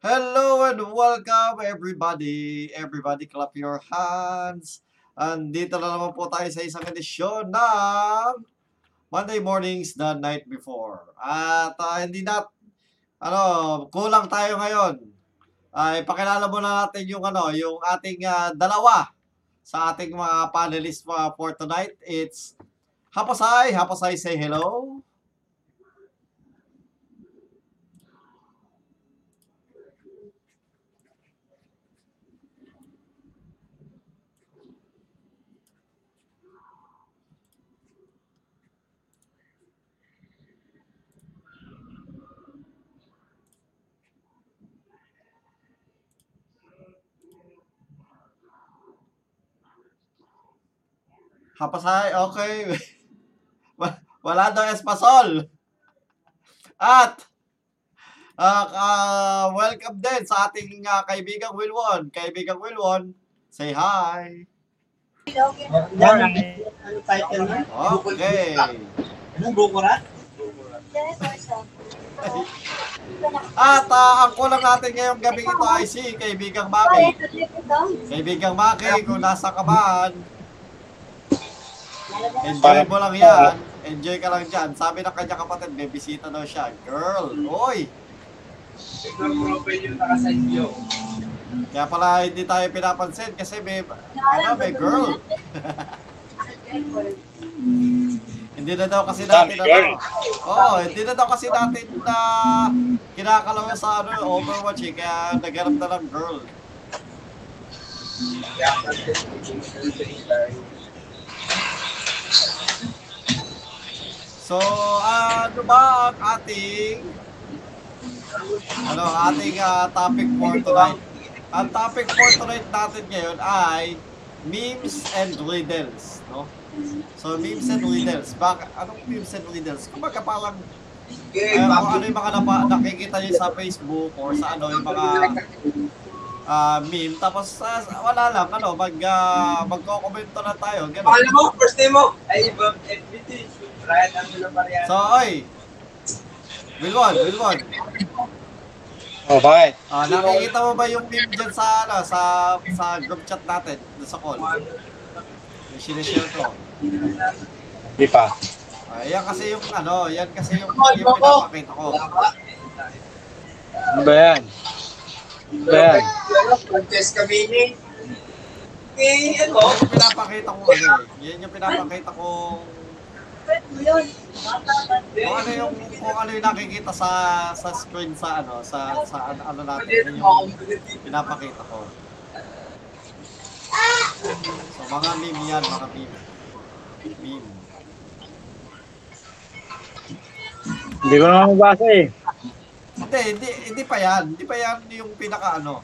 Hello and welcome everybody. Everybody clap your hands. Andito na naman po tayo sa isang edisyon ng Monday mornings the night before. At ah, hindi na ano, kulang tayo ngayon. Ay pakilala muna natin yung ano, yung ating ah, dalawa sa ating mga panelists for tonight. It's Hapasay, Hapasay say hello. Hapasay, okay. Wa- Wala daw espasol. At ah ah, welcome din sa ating ah, kaibigang Wilwon. Kaibigang Wilwon, say hi. Niya? Okay. Anong Bukurat? At ah, ang kulang natin ngayong gabi ito ay si kaibigang Maki. Kaibigang Maki, kung nasa ka man, enjoy mo lang yan. Enjoy ka lang dyan. Sabi ng kanya kapatid, may bisita daw siya. Girl, oy! Mo pa yung nakasadyo. Kaya pala hindi tayo pinapansin kasi may, ano, may girl. Hindi na daw kasi natin ano. Oo, hindi na daw kasi natin na kinakalawa sa ano, Overwatch eh. Kaya naghanap na ng girl. So, ano ba ang ating ano, ating ah, topic for tonight? Ang topic for tonight natin ngayon ay memes and riddles, no? So, memes and riddles. Bak anong memes and riddles? Kumbaga parang eh, kung ano yung mga napa- nakikita niyo sa Facebook or sa ano, yung mga ah, meme. Tapos, ah, wala lang, ano, mag, uh, magko-commento na tayo. Ganun. Pangalan mo, first name mo? Ay, Bob FBT. Brian Angelo Mariano. So, oy! Wilwon, Wilwon. Oh, bakit? Ah, nakikita mo ba yung meme dyan sa, ano, sa, sa group chat natin, doon sa call? Yung sinishare ko. Di pa. Ah, yan kasi yung, ano, yan kasi yung, yung pinapakita ko. Ano ba yan? Ano ba yan? Francesca Mini. Eh, ano? Yan yung pinapakita ko, ano eh. Yan yung pinapakita ko, kung ano yung, kung ano yung nakikita sa, sa screen sa, ano, sa, sa, ano, ano natin, yung pinapakita ko. So, mga meme yan, mga meme. Meme. Hindi ko naman mabasa eh. Hindi, hindi, hindi pa yan. Hindi pa yan yung pinaka ano.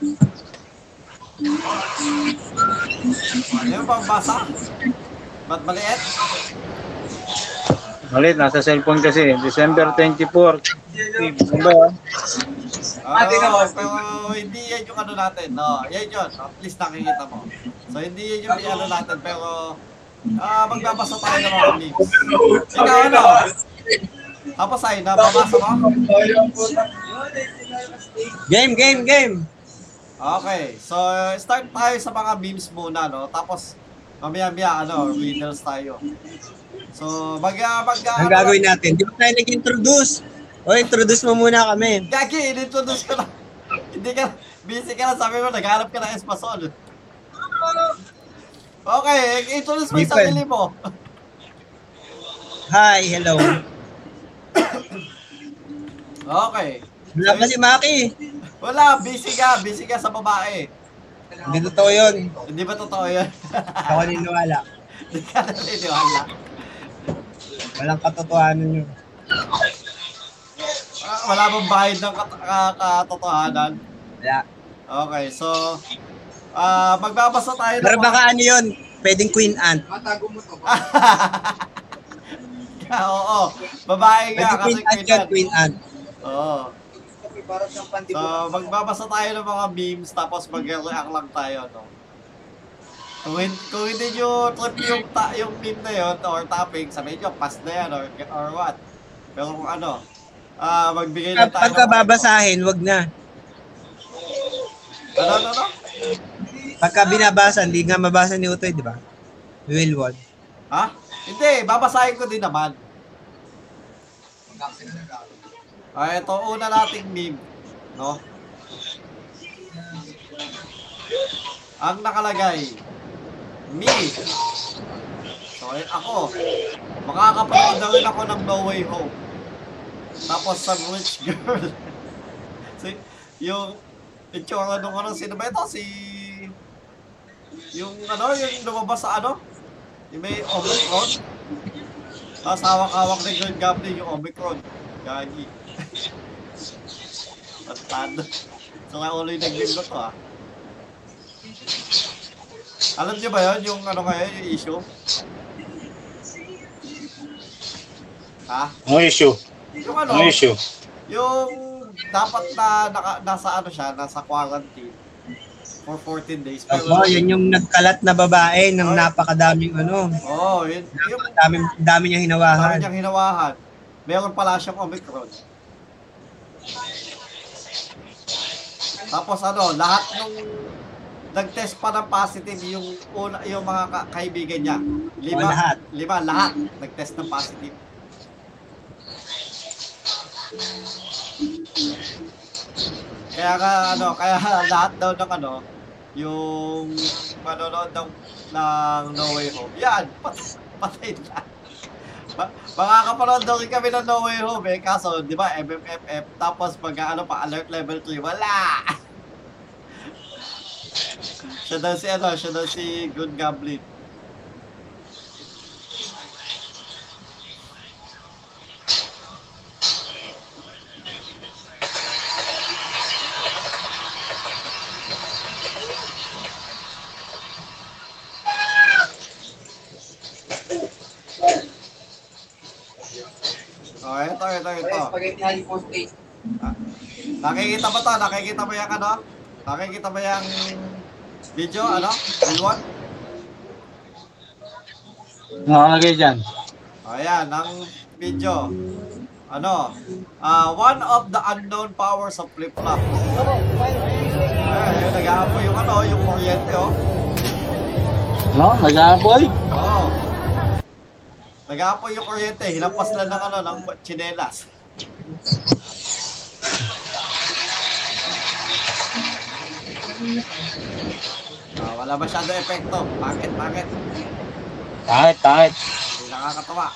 Ano yung pambasa? Ba't maliit? Malit, nasa cellphone kasi. December 24. Ano ba? Ah, naman. pero hindi yan yung ano natin. No, yan yun. At least nakikita mo. So, hindi yan yung ano natin. Pero, ah, magbabasa tayo ng mga memes. Ikaw ano? Tapos ay, nababasa mo? Game, game, game. Okay, so start tayo sa mga memes muna, no? Tapos mamaya-maya, ano, riddles tayo. So, mag, uh, mag, Ang gagawin natin, di ba tayo nag-introduce? O, introduce mo muna kami. Gagi, inintroduce ko na. Hindi ka, busy ka na, sabi mo, naghanap ka ng espasol. Okay, introduce mo yung sarili mo. Hi, hello. Okay. Wala pa si Maki. Wala, busy ka, busy ka sa babae. Hindi totoo yun. Hindi ba totoo yan? Ako niniwala. Hindi ka naniniwala. Walang katotohanan yun. Ah, Wala bang bahid ng kat- ka- katotohanan? Wala. Okay, so, ah magbabasa tayo Pero mga- baka ano yun, pwedeng Queen Ant. Yeah, oo. Babae nga kasi Queen Ant yun. Queen Ant. Oo. So, magbabasa tayo ng mga memes tapos mag-react lang tayo, no? Kung, kung hindi nyo trip yung, ta- yung meme na yun or topic, sabihin nyo, pass na yan or, or what. Pero kung ano, ah magbigay Pag, tayo. pagka babasahin, wag na. Ano, ano, ano? Pagka binabasa, hindi nga mabasa ni Utoy, di ba? Wilwon. Ha? Hindi, babasahin ko din naman. Ay, ito, una nating meme. No? Ang nakalagay, me. So, eh, ako, makakapanood na rin ako ng No Way Home. Tapos sa rich girl. si, yung, itsura nung ano, sino ba ito? Si, yung ano, yung lumabas sa ano? Yung may Omicron. Tapos hawak-hawak ni Green Goblin yung Omicron. Gagi. Patad. So kaya uloy nag-game to ah. Alam niyo ba yun? Yung ano ngayon, yung issue? Ha? Ano issue? Yung ano? Ano issue? Yung dapat na naka, nasa ano siya, nasa quarantine for 14 days. Oo, yan yung nagkalat na babae ng napakadaming ano, Oo, oh, yun. Yung dami, dami niyang dami hinawahan. niyang hinawahan. Meron pala siyang Omicron. Tapos ano, lahat nung nag-test pa ng positive yung una, yung mga ka- kaibigan niya. Lima, O, lahat. lima, lahat nag-test ng positive. Kaya nga ano, kaya lahat daw ng ano, yung manonood ng, ng No Way Home. Yan, pat, patay na. Ma- Makakapanood daw rin kami ng No Way Home eh, kaso, di ba, MMFF, tapos pag ano pa, alert level 3, wala! siya daw si ano, siya daw si Good Goblin. Oh, ito, ito, ito. Spaghetti honey postage. Nakikita ba to? Nakikita ba yung ano? Nakikita ba yung video? Ano? Real Nakalagay dyan. Ayan, ang video. Ano? Ah, one of the unknown powers of flip-flop. Ayan, nag-aapoy yung ano, yung kuryente, oh. No? Nag-aapoy? Oo. Nag-aapoy yung kuryente, hinampas lang ng ano, ng chinelas. Ah, wala masyado epekto. Bakit? Bakit? Kahit, kahit. Hindi nakakatawa.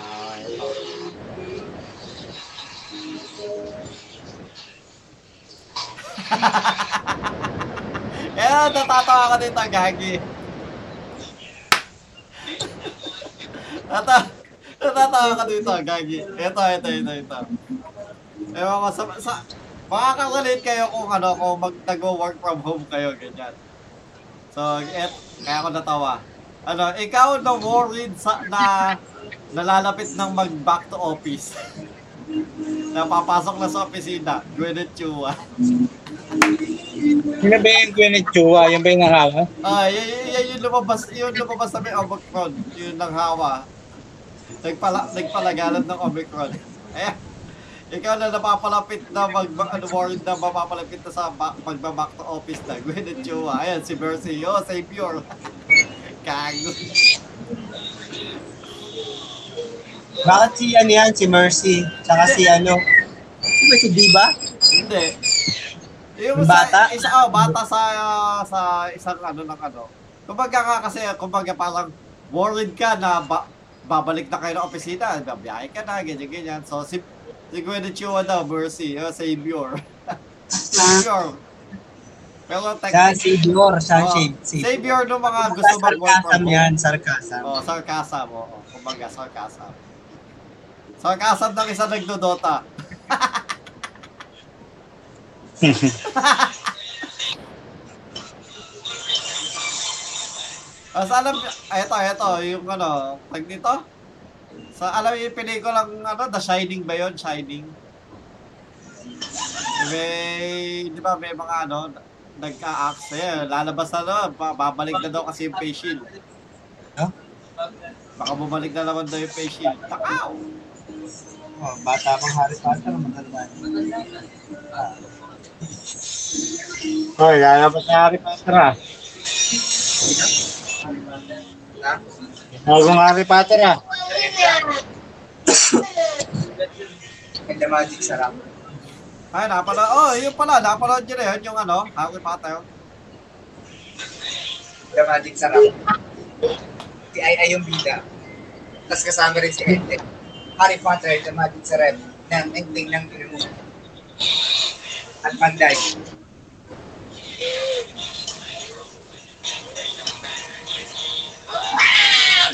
Ah, ito. Eh, natatawa ka dito, Gagi. Nata natatawa ka dito, Gagi. Ito, ito, ito, ito. Ewan ko, sa, sa, makaka-relate kayo kung ano, kung mag nag-work from home kayo, ganyan. So, et, kaya ako natawa. Ano, ikaw na worried sa, na nalalapit ng mag back to office. na papasok na sa opisina, Gwyneth Chua. Sino ba yung Gwyneth Chua? Yung ba yung nahala? Ah, y- y- y- yung lumabas, yung lumabas na may Omicron, yun ng hawa. Nagpala, nagpalagalan ng Omicron. Eh, ikaw na napapalapit na mag, ano, worried na mapapalapit na sa ba, magba-back to office na. Gwyneth Chua, ayan, si Mercy, yo, savior. Kago. Bakit si ano yan, si Mercy, tsaka si ano, si ba si Diva? Hindi. Yung Yung sa, bata? isa, oh, bata sa, sa isang ano ng ano. Kumbaga nga kasi, kumbaga parang worried ka na ba, babalik na kayo ng opisina, babiyahe ka na, ganyan, ganyan. So, si, si Gwyneth Chua daw, Mercy, oh, savior. savior. Pero technically, Savior, siya, Oh, Savior. savior ng mga gusto mag-work from home. yan, sarcasm. Oh, sarcasm, oo. Kumbaga, sarcasm. Sarcasm ng isa nagdodota. Ah, sa alam, ay, ito, ito, yung ano, tag dito? Sa, alam yung pelikulang, ano, The Shining ba yun? Shining? May, di ba, may mga, ano, nagka-axe, eh, lalabas na, ba- babalik na daw kasi yung face shield. Baka bumalik na naman daw yung face shield. Takaw! Oh, bata pang Harry Potter, matanda. Hoy, lalabas na Harry Potter ah. Bagong Harry Potter ah. Kaya magic sarap. Ay, napanood. Oh, yun pala. Napanood nyo na yun, yung ano, Harry Potter. The Magic Sarap. Si Ay Ay yung bida. Tapos kasama rin si Ente. Harry Potter, The Magic Sarap. Ng ending ng film. At Panday. A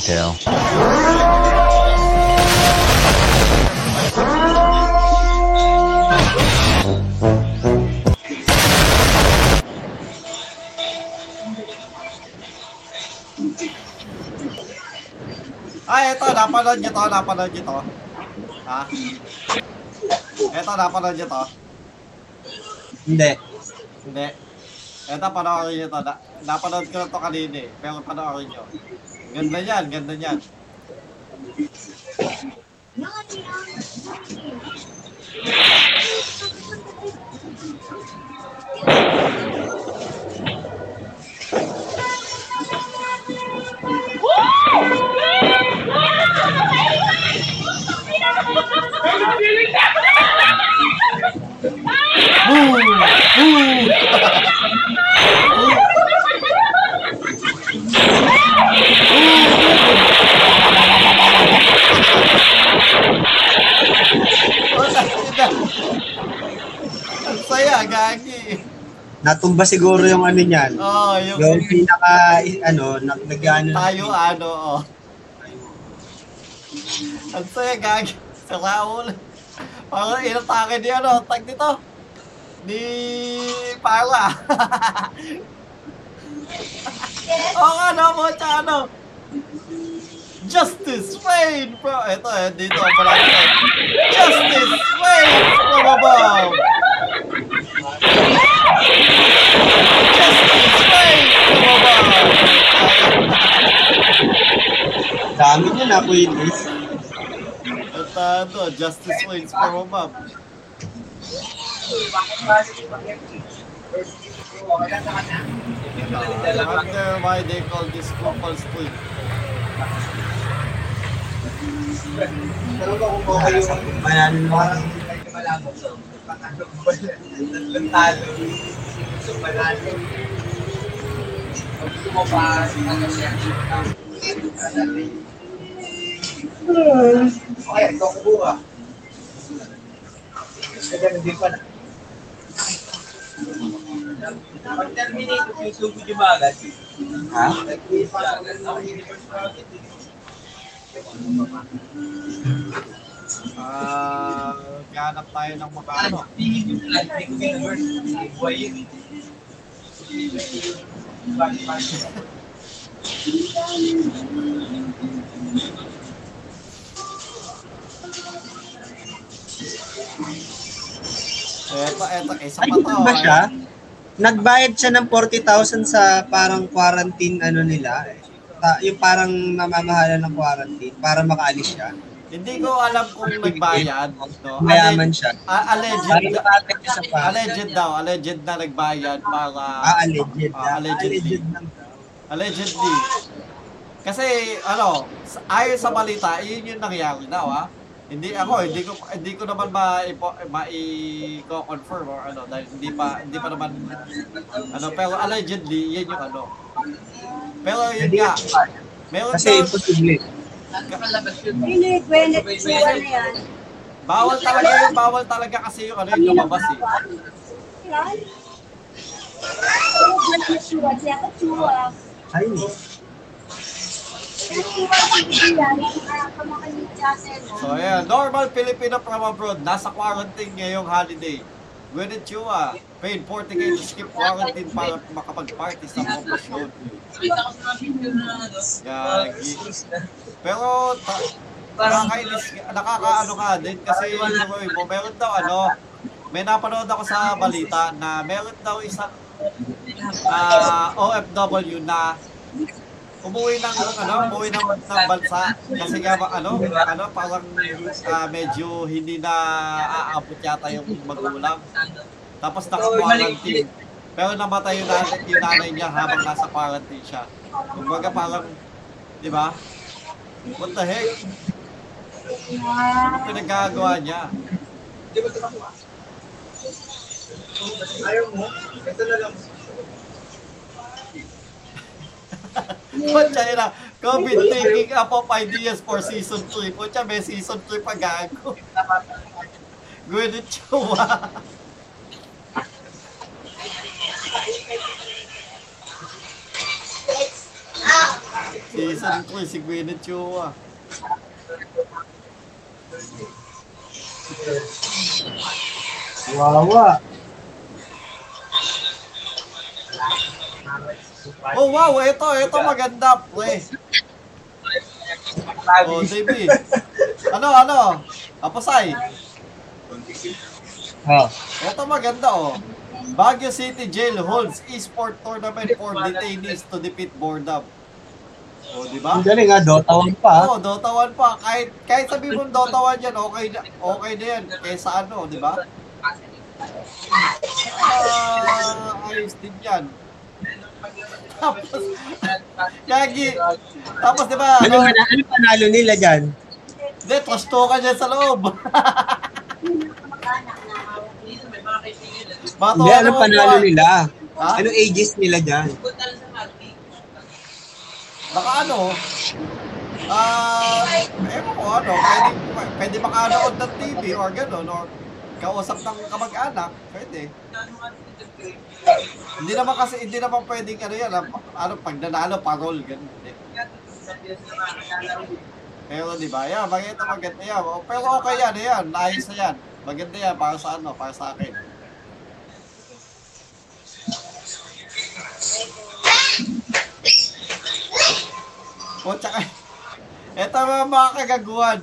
later. Ay, ito. Napanood nyo to. Napanood nyo to. Ha? Ito, napanood nyo to. Hindi. Hindi. Ito, panoorin nyo to. Na, napanood ko na to kanina eh. Pero panoorin nyo. Ganda yan, ganda yan. Oh, nakita. Ang saya, gagi. Natumba siguro yung ano niyan. Oh, yung, Yung pinaka, ano, nag, nag ano, tayo ano, oh. Ang saya, gagi. Sa Raul. Parang inatake ni ano, tag nito. Ni Pala. Oo nga, no, mo, tsaka ano. Justice Wayne bro. Ito eh, dito, malaki eh. Justice Wayne from above. Justice Wayne from above. dami niya na po yun. eh. At ano, Justice Wayne from above. I wonder why they call this couple street. Manalo naman. Okay, ito ko buka. Kaya hindi pa na. Pag terminate, yung sugod yung agad. Ha? Ah, ganap tayo ng magkano. Eto, eto, isa Ay, pa to. ba siya? eh. Nagbayad siya ng 40,000 sa parang quarantine ano nila. Ta- yung parang namamahala ng quarantine para makaalis siya. Hindi ko alam kung nagbayad. No? Mayaman siya. A- alleged, siya sa alleged daw, alleged na nagbayad para Ah, alleged. Ah, allegedly. alleged lang. allegedly. Kasi ano, ayon sa balita, yun yung nangyari daw ha. Hindi ako, hindi ko hindi ko naman ma mai-confirm or ano dahil hindi pa hindi pa naman ano pero allegedly yun yung ano. Pero yun Hindi nga, meron Kasi imposible. Hindi, si ano yan. Bawal talaga yun, bawal talaga kasi yung ano yung lumabas eh. Ay, So ayan, normal Filipino from abroad, nasa quarantine ngayong holiday. Gwyneth Chua, paid 40k to skip quarantine para makapag-party sa promotion. Gagi. Pero, nakakainis, nakakaano ka din kasi yung mo, meron daw ano, may napanood ako sa balita na meron daw isang ah, OFW na umuwi ng ano, umuwi ng, ng bansa kasi nga ba, ano, ano parang ah, medyo hindi na aabot yata yung magulang. Tapos naka-quarantine. Pero namatay yung nanay, yung nanay niya habang nasa quarantine siya. Kumbaga parang, di ba? What the heck? Ano pinagagawa niya? ayaw mo? Ito na lang. Pucha yun na, COVID taking up of ideas for season 3. Pucha, may season 3 pa gago. Gwyneth Chua. season 3 si Gwyneth Chua. Wawa. Oh wow, ito, ito maganda, pre. Oh, JB. Ano, ano? Apasay. Oh. Ito maganda, oh. Baguio City Jail holds e-sport tournament for detainees to defeat boredom. Oh, di ba? Ang galing nga, Dota 1 pa. Oo, Dota 1 pa. Kahit, kahit sabi mo Dota 1 yan, okay na, okay na yan. Kaysa ano, di ba? Ah, ayos din yan. Tapos, Yagi, tapos di ba, Ano, ano, ano, ano panalo nila dyan? hindi, talk ka dyan sa loob. Bato, Hindi, ano panalo nila? Ha? Ano ages nila dyan? Baka ano, ah, ewan ko ano, pwede, pwede makanood ng TV or gano'n, or kausap ng kamag-anak, pwede. Hindi naman kasi, hindi naman pwedeng ano yan, ah, ano, pag nanalo, parol. Hindi. Pero di ba, yan, maganda maganda yan. O, Pero okay yan, yan, ayos na yan. Maganda yan, para sa ano, para sa akin. O, tsaka, eto mga mga kagaguhan.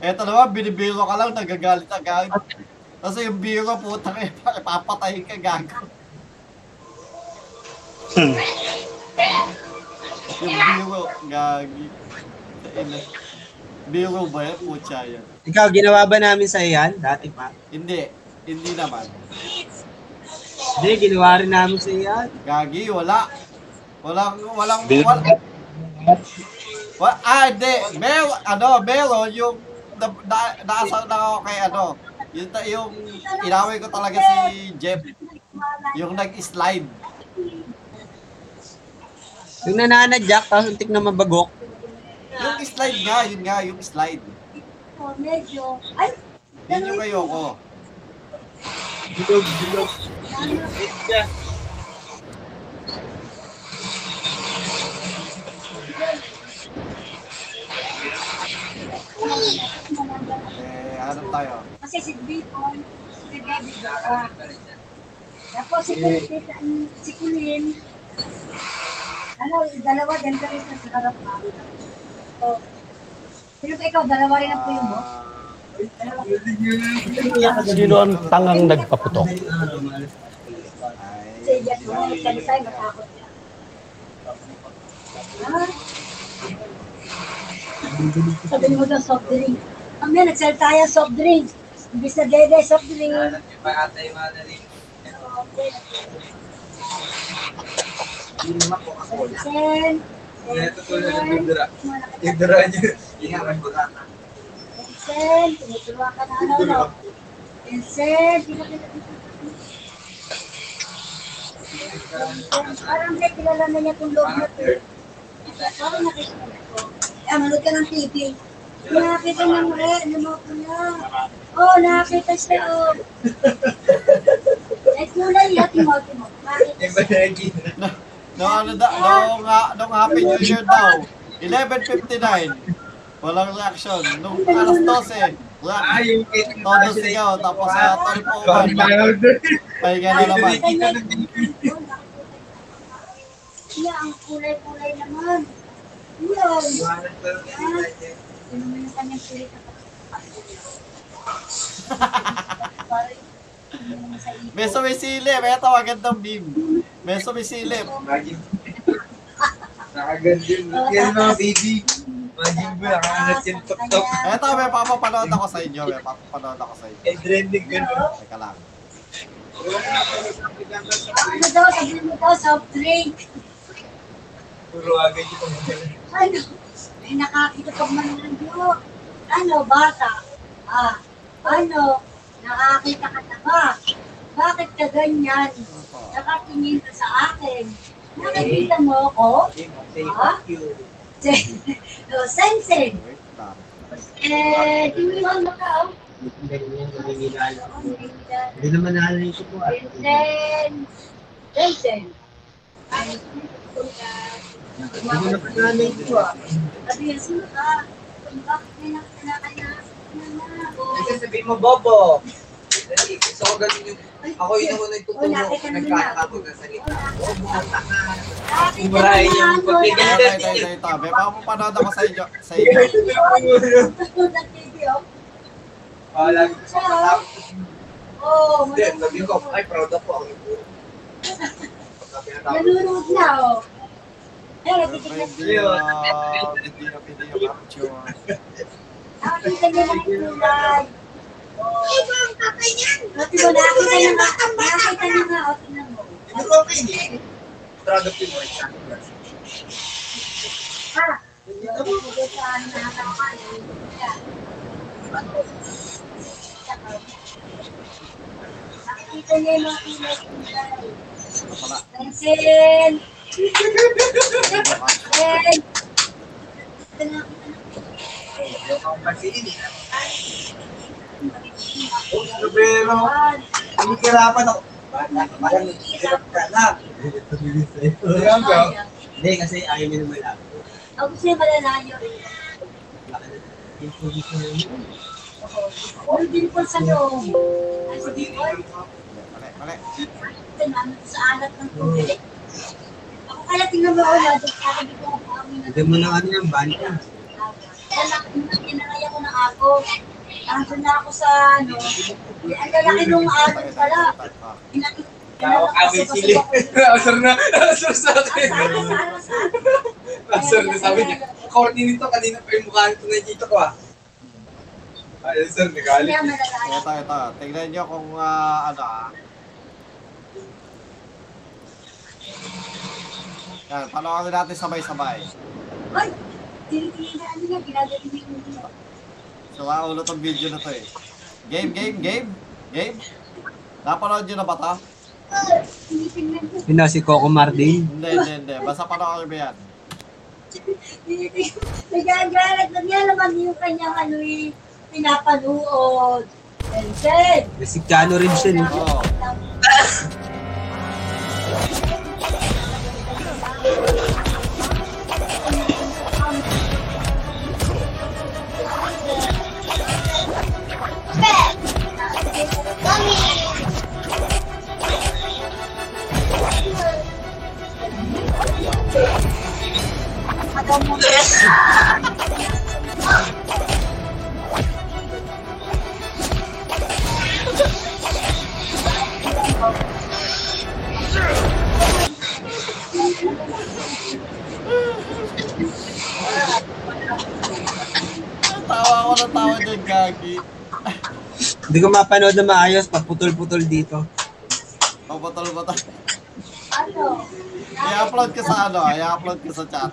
Eto naman, binibiro ka lang, nagagalit agad. Kasi yung biro, putang eh, papatayin ka gago. yung biro, gagi. Biro ba yan? Putya yan. Ikaw, ginawa ba namin sa yan? Dati pa. Hindi. Hindi naman. Hindi, ginawa rin namin sa yan. Gagi, wala. Walang, walang, wala. Wa, ah, hindi. Meron, ano, meron yung na, na, naasal na ako kay ano. Yung, ta- yung inaway ko talaga si Jeff. Yung nag-slide. Yung nananadyak, tapos untik na mabagok. Yung slide nga, yun nga, yung slide. Oh, medyo. Ay, Yun yung ayoko. Bilog, bilog. Eh, ano tayo? kasi si Bicol, si Baby Dora. Tapos si Kulin, si Kulin. Ano, dalawa din ka rin sa harap namin. Oh. Sino pa ikaw, dalawa rin ang puyo mo? Sino ang tangang nagpaputok? Si Jeff mo, nagkalisay, matakot niya. Ah. Sabi mo daw soft drink. Kami, nagsalita yan soft drink. Imbis na dede, soft drink. Sen. Sen, tinuturuan ka na ano, no? Sen, Parang may kilala na niya kung loob na to. Parang nakikita ko. Eh, manood ka ng TV. Nakakita ng lumako na. Oh, nakakita siya, oh. Ay, kulay yun, Timothy mo. Bakit? No, ano da, nung, ah, nung Happy New Year daw, 11.59. Walang reaction. Nung alas 12, react. Ah, yung kita Todo sigaw, tapos sa 12.01, pahinga na naman. Iya, ang kulay-kulay naman. Yan. Ko lang yung kanyang pilit na Meso may silip. Ito, magandang. Meso may silip. Imagine. Nakaganda yun. Yan mga baby. Imagine mo, nakahanap yung tok-tok. Ito, may papapanood ako sa inyo. May papapanood ako sa inyo. Eh, trending gano'n. Teka lang. Ano daw, sabi mo daw, soft drink. Puro agad yung Ano? May nakakita pag manunod. Ano, bata? Ah, ano? Nakakita ka na ba? Bakit ka ganyan? Nakatingin ka sa akin. Nakikita mo ako? Ah? you. no, sensing. Wait lang. Eh, tiniwan mo ka, oh. Hindi naman naalala ko po. Vincent. Vincent. Ay, Sabi niya, sino ka? Bakit may nakakanakan na? Kasi sabihin mo, Bobo. Dali, gusto ko ganun yung... Ako yung ako nagtuturo. Nagkakako ng salita. Bobo, tanga. Murahin yung Ito, pagkigil. ito, ito, ito. May papapanood ako sa inyo. Sa inyo. Oh, Ah, lagi ko matapos. Oh, Hindi, sabi ko, ay, proud ako. Ang. Nalunod na, oh. Eh, natitignan Hindi na, hindi na video capture. Nakakita niya ng kulay. Oh. Dati mo nakakita niya nga. Nakakita niya nga. O, tingnan mo. Okay. Proud of you, boy. Ha? Dito sa ano. Yan. Nakikita niya yung mga kulay eh. Oh, pero, hindi kirapan ako. Parang hirap ka na. Hindi, kasi ayaw niya naman lang. Ako yung malalayo. All din po sa loob. Mali, mali. Na, ano, sa alat ng tubig. Ako kaya tingnan mo sa dito ako kami na. Hindi mo na ano yung banta. Anak, kinakaya ko ng ako. Nandun na ako sa ano. Ang lalaki nung alat pala. Kami sili. Asar na. Asar sa akin. Asar na sabi niya. Corny nito, kanina pa yung mukha nito na dito ko ah. Ay, sir, nagalit. Kaya. Ito, ito. Tingnan nyo kung ah, ano ah. Yan, panoorin natin sabay-sabay. Ay! Tinitingnan niya, ginagalinig niya. So, ulo tong video na to eh. Game, game, game? Game? Napanood nyo na ba ko. Yun na si Coco Mardin. Hindi, hindi, hindi. Basta panoorin mo yan. Nagagalat na niya naman yung kanyang ano eh, pinapanood. Vincent! Mexicano rin siya. No? Oo. Tawa ako ng tawa dyan, Gagi. Hindi ko mapanood na maayos pag putol-putol dito. Papatol-patol. Ano? I-upload ka sa ano, i-upload ka sa chat.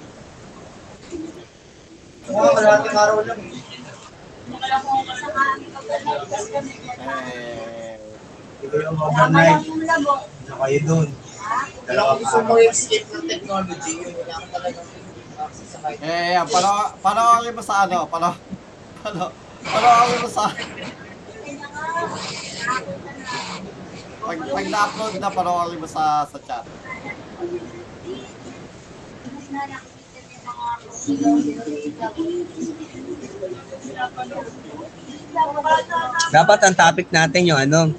binabagyan. Mga kalating araw lang. eh. Eh, Ito yung Tama overnight. lang. Ito kayo dun. Kung gusto mo escape ng technology, yun ka talagang eh, yan. Pano, panoorin mo sa ano? Pano, pano, panoorin mo sa... Pag, pag na-upload na, panoorin mo sa, sa chat. Dapat ang topic natin yung ano,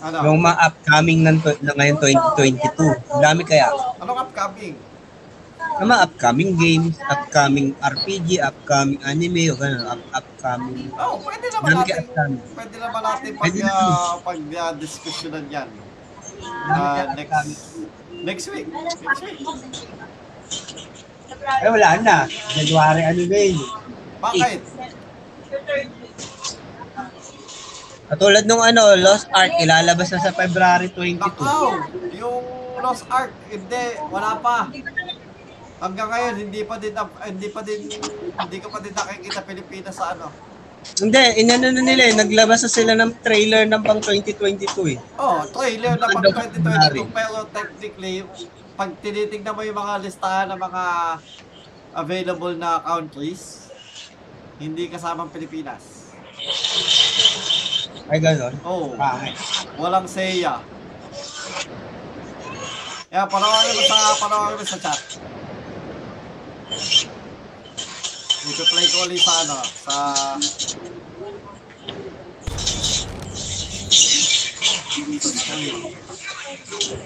Ano? yung mga upcoming ng, ng ngayon 2022. Dami kaya. Anong upcoming? Yung mga upcoming games, upcoming RPG, upcoming anime, o gano'n, up, upcoming. Oh, pwede naman Dami natin, upcoming. pwede naman natin pag, Pwede uh, pag uh, diskusyonan yan. Uh, next, next week. Next week. Eh wala na. January ano na yun. Bakit? Katulad nung ano, Lost Ark, ilalabas na sa February 22. Nakaw! Yung Lost Ark, hindi, wala pa. Hanggang ngayon, hindi pa din, hindi pa din, hindi ko pa din nakikita Pilipinas sa ano. Hindi, inano na nila eh, naglabas na sila ng trailer ng pang 2022 eh. Oh, trailer pag February. 2022, pero technically, pag tinitignan mo yung mga listahan ng mga available na countries, hindi kasamang Pilipinas. Ay gano'n. Oh, Pangit. walang seya. Yan, panoorin mo sa, panoorin mo sa chat. Ito-play ko ulit sa ano, sa... sa screen.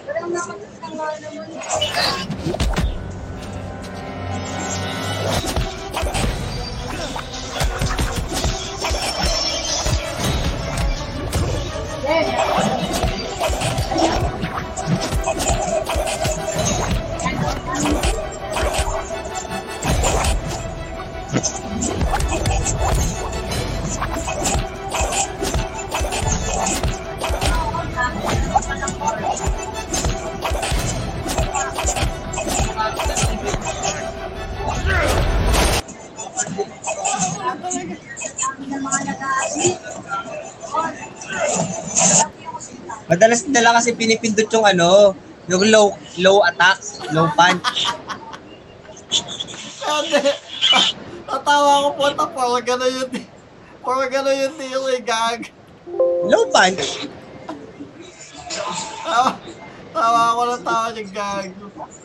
Madalas nila kasi pinipindot yung ano, yung low low attack, low punch. Natawa ko po ito. Puro gano'n yun. Puro gano'n yung deal eh, gag. Low punch. Tawa, tawa ko ng tawa yung gag.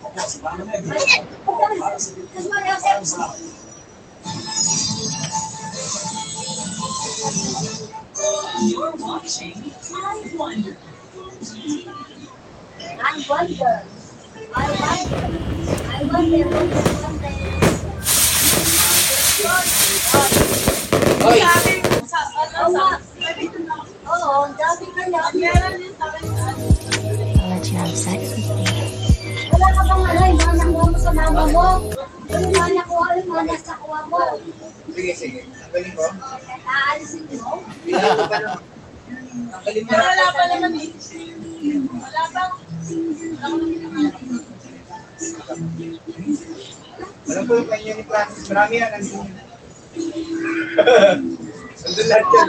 I wonder. I wonder. I wonder. Oy! Oo, ang dami kaya. I'll let you have sex with me. Wala ka bang ano, yung mga nakuha mo sa mama mo? Yung mga nakuha, yung mga nasa kuha mo. Sige, sige. Ang galing ko. Aalisin mo? Ko. Ang galing mo. Wala pa naman eh. Wala pa. Alam ko yung kanya ni Francis. Marami yan. Yun. Nandun lahat yan.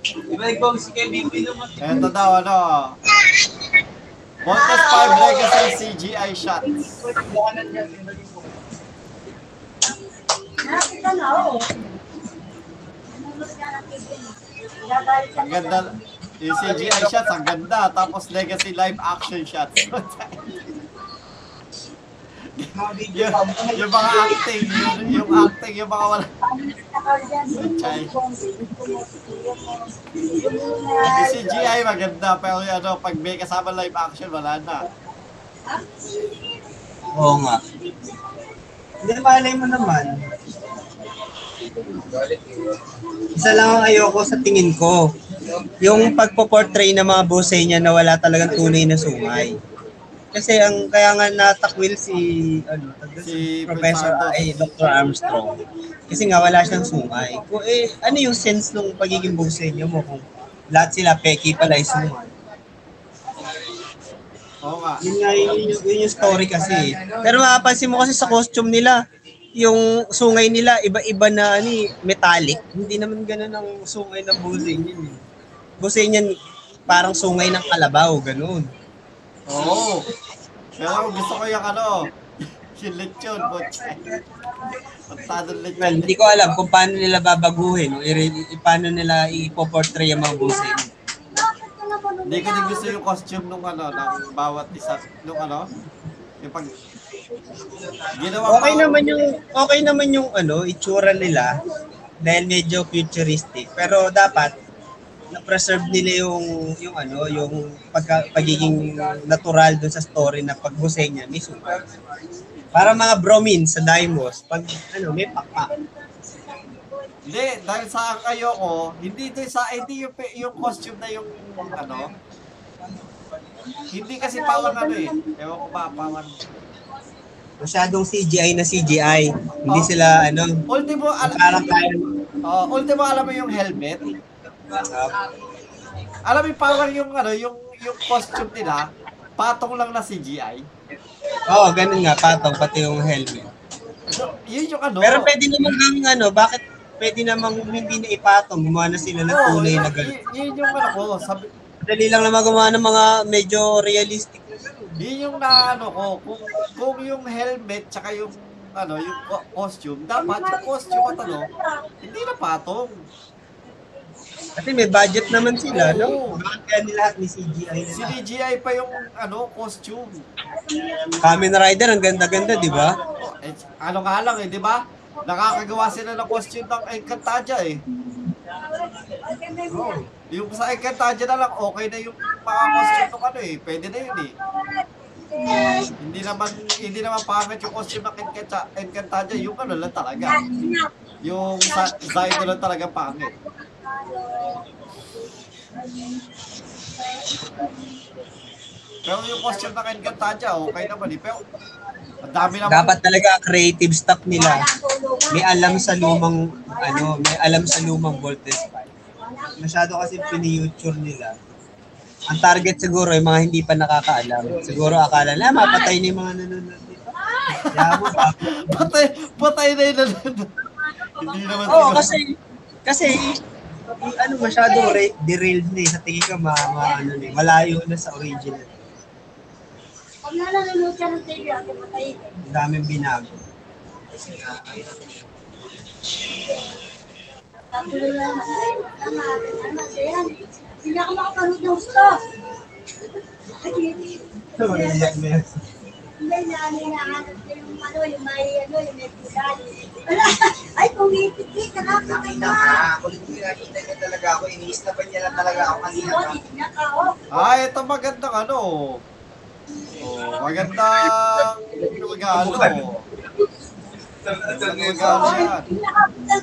Diba ikaw si kay Bibi naman. Eto daw, ano. Montes 5 Legacy CGI shots. Nagalit Ang ganda. Yung CGI shots, ang ganda. Tapos legacy live action shots. Yung, yung mga acting, yung, yung acting, yung mga wala. Chay. Hindi Yung CGI maganda, pero yung ano, pag may kasama live action, wala na. Oo nga. Hindi, malay mo naman. Isa lang ang ayoko sa tingin ko. Yung pagpo-portray ng mga bosay niya na wala talagang tunay na sungay. Kasi ang kaya nga natakwil si ano, Si Professor ay Dr. Armstrong. Kasi nga wala siyang sungay. Kung eh ano yung sense ng pagiging bosay niya mo kung lahat sila peki pala ay sungay. Oo nga. Yun nga yun, yung- yun yung story kasi. Pero mapapansin mo kasi sa costume nila, yung sungay nila iba-iba na ani metallic. Hindi naman ganoon ang sungay ng busay niyan. Eh. Busay niyan parang sungay ng kalabaw, ganoon. Oo. Pero gusto ko yung ano, yung lechon. Pantadong Well, lechon. hindi ko alam kung paano nila babaguhin o i- paano nila ipoportray ang mga busay. Hindi ko din gusto yung costume nung ano, ng bawat isa, nung ano, yung pag, ginawa Okay pa- naman yung okay naman yung ano, itsura nila dahil medyo futuristic. Pero dapat na-preserve nila yung yung ano, yung pagka, pagiging natural dun sa story na pagbusay niya may super. Para mga bromin sa Daimos, pag ano, may pakpak. Hindi, dahil sa ayoko, hindi ito sa, hindi yung, yung costume na yung, ano, hindi kasi pawang ano eh. Ewan ko ba, pawang. Masyadong CGI na CGI. Hindi Oh. sila ano, Ultimo, alam, parang kaya oh, ultimo alam mo yung helmet? Alam mo pawang yung, ano, yung, yung costume nila, patong lang na CGI. Oo, oh, ganun nga, patong, pati yung helmet. So, yun yung ano. Pero pwede naman gawing ano, bakit pwede namang hindi na ipatong, gumawa na sila ng tunay na gano'n. yun, yun yung ano ko, sabi, Dali lang naman gumawa ng mga medyo realistic. Yun yung na ano ko, kung, kung yung helmet tsaka yung ano, yung co- costume, dapat yung costume at ano, hindi na patong. Kasi may budget naman sila, no? Bakit kaya nila may CGI Si DJI pa yung ano, costume. Kamen Rider, ang ganda-ganda, di ba? Oh, eh, ano nga lang eh, di ba? Nakakagawa sila ng costume ng Encantadia eh. Yung sa Encantadia na lang, okay na yung mga costume ng ano eh. Pwede na yun eh. Hindi naman hindi naman pangit yung costume ng Encanta- Encantadia. Yung ano lang talaga. Yung sa Zaido lang talaga pangit. Pero yung costume ng Encantadia, okay naman eh. Pero ang dami naman. Dapat talaga ang creative stock nila. May alam sa lumang, ano, may alam sa lumang Voltes 5. Masyado kasi piniuture nila. Ang target siguro ay mga hindi pa nakakaalam. Siguro akala na mapatay na yung mga nanonood dito. Patay, patay na yun. Hindi naman Oo, siguro. kasi, kasi, ano, masyado re- derailed na eh. Sa tingin ko, ma, ma, ano, eh, malayo na sa original. Pag nanonood ka ng TV, ako patayin. Ang daming binago. Tatuloy na naman. Tama, tama, yan. Hindi ako makapanood ng gusto. So, iyak na yun. Hindi na, hinahanap ko yung ano, yung may, ano, yung may pugal. Wala, ay, kumipit-pit, nakakakita. Ah, kulit ko nakita niya talaga ako. Iniistapan niya lang talaga ako kanina. Yun. Ah, ito magandang ano. Oh, magandang regalo. Magandang regalo yan. Yung nakaputal,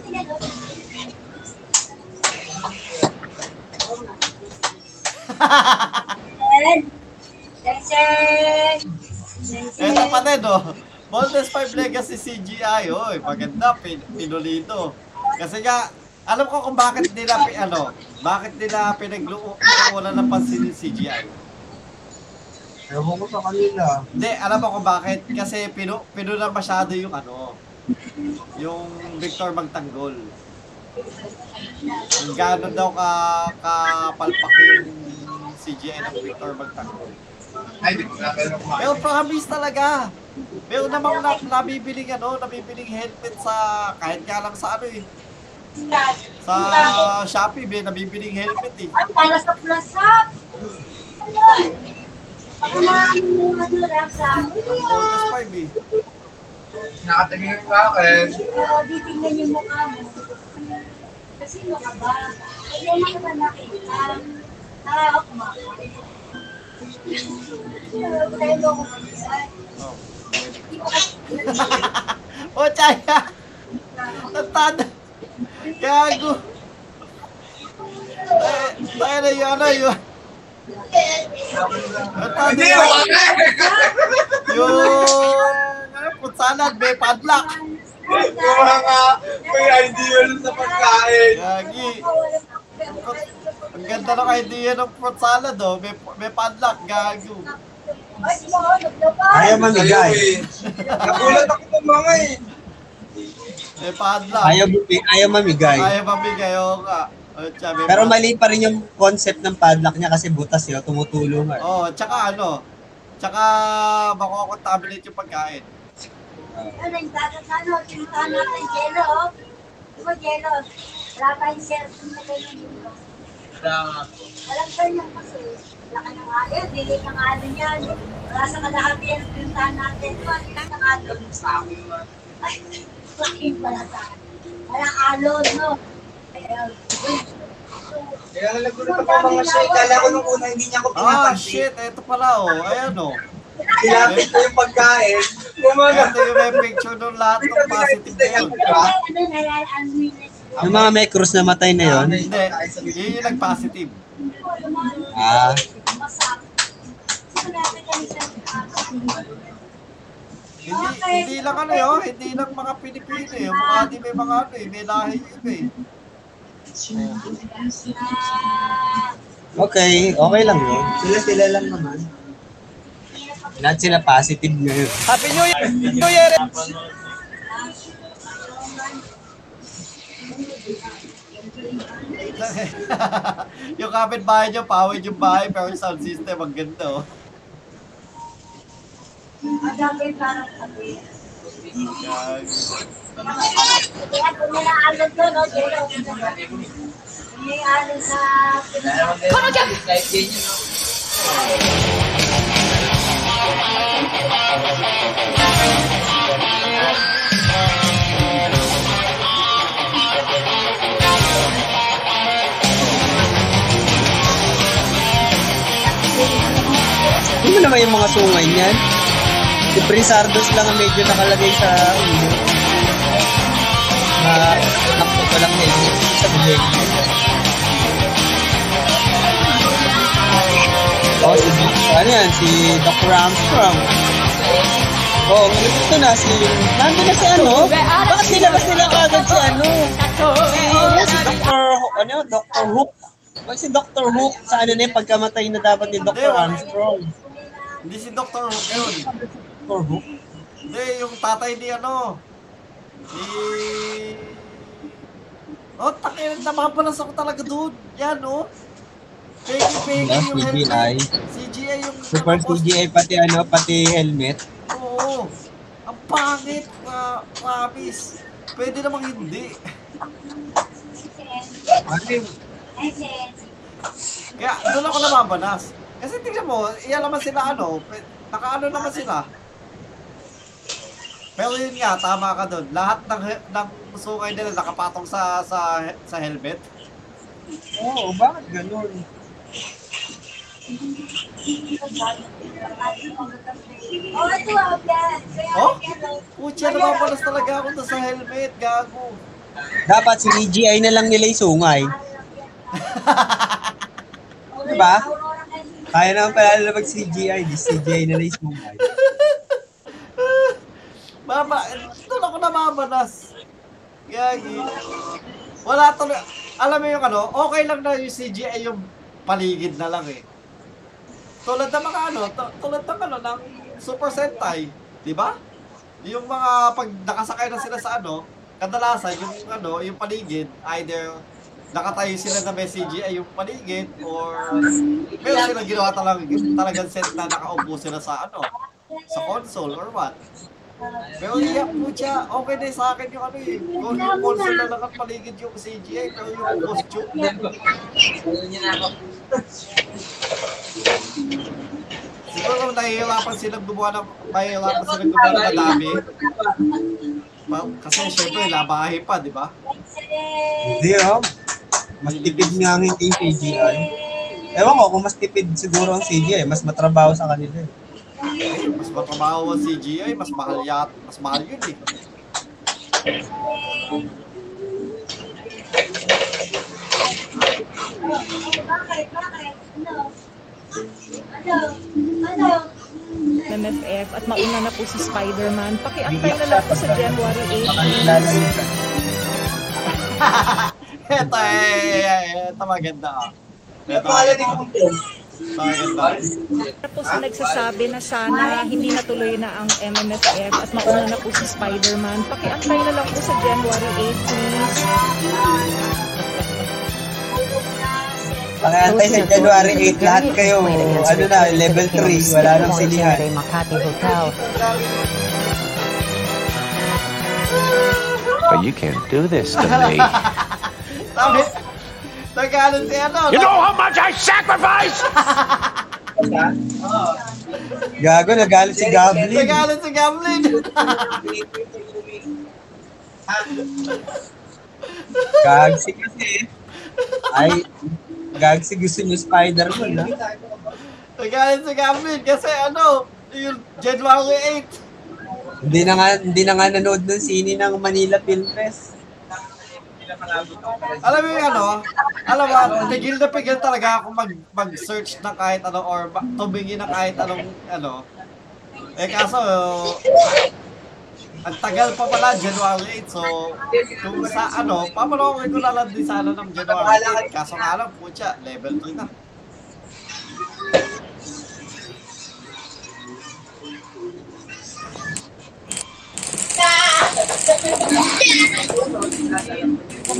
Ito pa din, oh. Montes 5 Legacy CGI, oy, maganda, pin pinulito. Kasi nga, alam ko kung bakit nila, ano, bakit nila pinagluunan ng pansin yung CGI. Ewan ko sa kanila. Hindi, alam mo kung bakit. Kasi pinu, pinuna masyado yung ano, yung Victor Magtanggol. Gano'n daw ka, kapalpak yung CGI ng Victor Magtanggol. Ay, di ko na pero kumain. Pero promise talaga. Pero namang na, nabibiling ano, nabibiling helmet sa, kahit nga lang sa ano eh, sa Shopee, may nabibiling helmet eh. Ay, para sa plaza. Ano? Ako na yung ano lang sa akin. Ang Voltes 5 eh. Nakatingin ako eh. Oo, titignan yung mukha mo. Sino ka ba? Hindi mo ka ba nakita? Ah, ako Oh. Hindi ko kasi O, Chaya! Tatanda! Gago! Eh, tayo na yung ano, yung... Hindi, wala! Yung... Ano, putsalan, may padlock! Yung mga may idea nun sa pagkain. Gagi! Ang ganda ng idea ng fruit salad, oh. May, may padlock, gago. Naglaba. Ayaw mamigay. Nagulat ako ng mga eh. May padlock. Ayaw, bumi- ayaw mamigay. Ayaw mamigay, oo nga. O, may Pero mali pa rin yung concept ng padlock niya kasi butas yun, tumutulong. eh. Oo, oh, tsaka ano, tsaka makokontaminate yung pagkain. Ano yung dagat na ano, tinutahan natin jello, oh. Di ba jello? Wala tayong cellphone na ganyan dito. Walang ganyan kasi. Laki ng alin, dili ng alin yan. Wala sa kalahati yan, tinutahan natin. Di ba, dili ng alon. Ay, laki pala sa akin. Walang alon, no? Kaya, uy, Kaya nga nagulat ako mga shit. Kala ko nung una hindi niya ako Ah, pinapansin. shit, eto pala, oh. Ayan, oh. Kilapit ko yung pagkain. Kumaga. Ito yung may picture ng lahat ng positive na yun. Ano, nalalaan mo yun. Yung mga may cruise na matay na yun. Hindi, yun yung nag-positive. Ah. Hindi, hindi lang ano yun, hindi lang mga Pilipino eh. Mga di may mga ano eh, may lahi iba eh. Okay, okay lang yun. Sila sila lang naman. Lahat sila positive ngayon. Happy New Year! New Year! yung kapitbahay nyo, pawid yung bahay, pero yung sound system, ang ganda oh. Ang dami parang sabi. Gag. Kaya kung may naalon mo naman yung mga sungay niyan. Si Prince lang ang medyo nakalagay sa ulo. Na nakto pa lang yung sa bibig. Oh, si, ano yan, si Dr. Armstrong. Oh, ito na si, nandun na si ano? Bakit nilabas nila kagad si ano? Si, si Dr. ano, Dr. Hook. Bakit si Dr. Hook sa ano na yung pagkamatay na dapat ni Dr. Armstrong? Hindi si Dr. Hook yun. Dr. Hook? Hindi, yung tatay ni ano. Ni... Oh, takin, namapalas ako talaga doon. Yan, oh. Peggy, Peggy Yeah, yung CGI. helmet. CGI yung... Super CGI pati ano, pati helmet. Oo. Ang pangit, uh, promise. Pwede namang hindi. Kaya doon ako namabanas. Kasi tingnan mo, iyan naman sila ano, nakaano naman sila. Pero yun nga, tama ka doon. Lahat ng, ng sungay nila nakapatong sa sa sa helmet. Oo, bakit ganun? Oh, ito ah, yan. Kaya, Oh? Putya, namabanas talaga ako doon sa helmet, gago. Dapat si CGI na lang nila yung sungay. Diba? Kaya naman pala nila mag CGI, di CGI na lang yung sungay. Mama, doon ako namabanas. Gagi. Wala tuloy. Alam mo yung ano, okay lang na yung CGI yung paligid na lang eh. Tulad ng mga ano, tu- tulad ng ano, ng Super Sentai. Di ba? Yung mga pag nakasakay na sila sa ano, kadalasan yung ano, yung paligid, either nakatayo sila na may CGI yung paligid or meron sila ginawa talaga, talagang set na nakaupo sila sa ano, sa console or what. Pero po siya, okay din sa akin yung ano eh. Yung console na lang at paligid yung CGI, pero yung costume, na siguro nahihirapan silang gumawa ng, mahihirapan silang gumawa ng madami. Ma- Kasi syempre, labahe pa, di ba? Hindi oh. Mas tipid nga ang hindi yung CGI. Ewan ko kung mas tipid siguro ang CGI, mas matrabaho sa kanila. eh. Mas matrabaho ang CGI, mas mahal yat, mas mahal yun eh. MFF at mauna na po si Spider-Man. Pakiantay na lang po sa January 8. Eto eh, eto maganda ah. Eto maganda. Tapos nagsasabi na sana hindi natuloy na ang MMFF at mauna na po si Spider-Man. Pakiantay na lang po sa January 8, please. Pakiantay sa January 8 lahat kayo. Ano na, level 3, wala nang silihan. Makati Hotel. But you can't do this to me. Sabi, nagalit si ano. You know how much I sacrifice? Gago, nagalit si Goblin. Nagalit si Gamlin. Gagsi kasi. Ay, Gagsi gusto niyo Spider-Man, ha? Nagalit si Gamlin kasi ano, yung January 8. Hindi na nga, hindi na nga nanood ng sini ng Manila Film Fest. Alam mo yung ano, alam mo, tigil na pigil talaga ako mag, mag-search ng kahit ano or tumingin ng kahit anong ano. Eh kaso, ang tagal pa pala, January 8. So, kung sa ano, papanoorin ko na lang din sana ng January 8. Kaso nga lang, putya, level 3 na. Ah,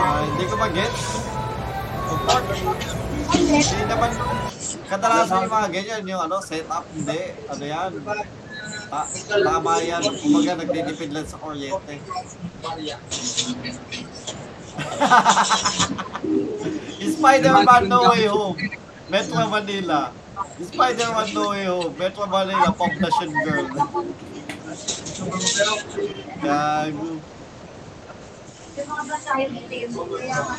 hindi ko mag-gets. Hindi naman, kadalasan yung mga ganyan, yung ano, setup, hindi. Ano yan? Ta tama yan. Kumbaga, nagtitipid lang sa kuryente. Spider-Man No Way Home. Metro Manila. Spider-Man No Way Home. Metro Manila, Population Girl. Gago. Yung mga basahin ni Tim, kaya nga.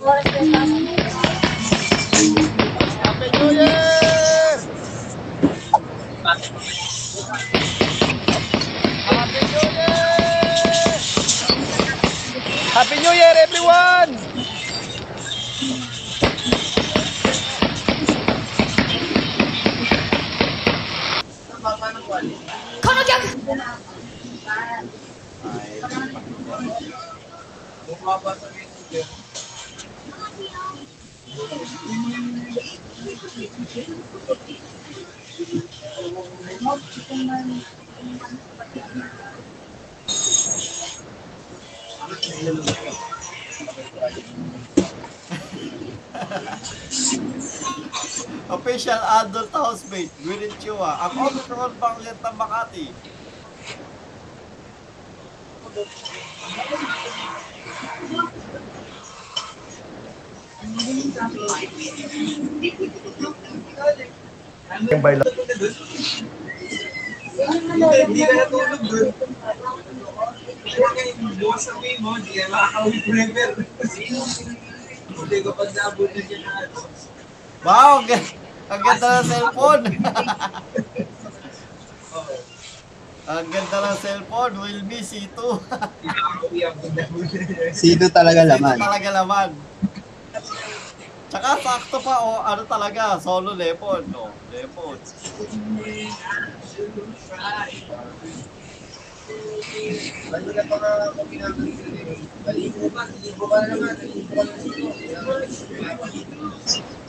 Oras na tayo. Happy New Year, everyone! Official adult housemate, Gwyneth Chua. Ang Omicron variant ng Makati. Hindi ka natulog doon. Kaya bukas sa way mo, hindi ka makakawin forever. Hindi ko pag naabot na siya na ano. Wow, ang, ga- ang ganda ng cellphone. ang ganda ng cellphone, C2. Nakakauwi ako na. Sino talaga laman? talaga laman. Tsaka sakto pa, o ano talaga, solo lepon. No, lepon. Ano na pinapalitan eh. Baligo ka, ligo ka na naman. Naligo ka na naman.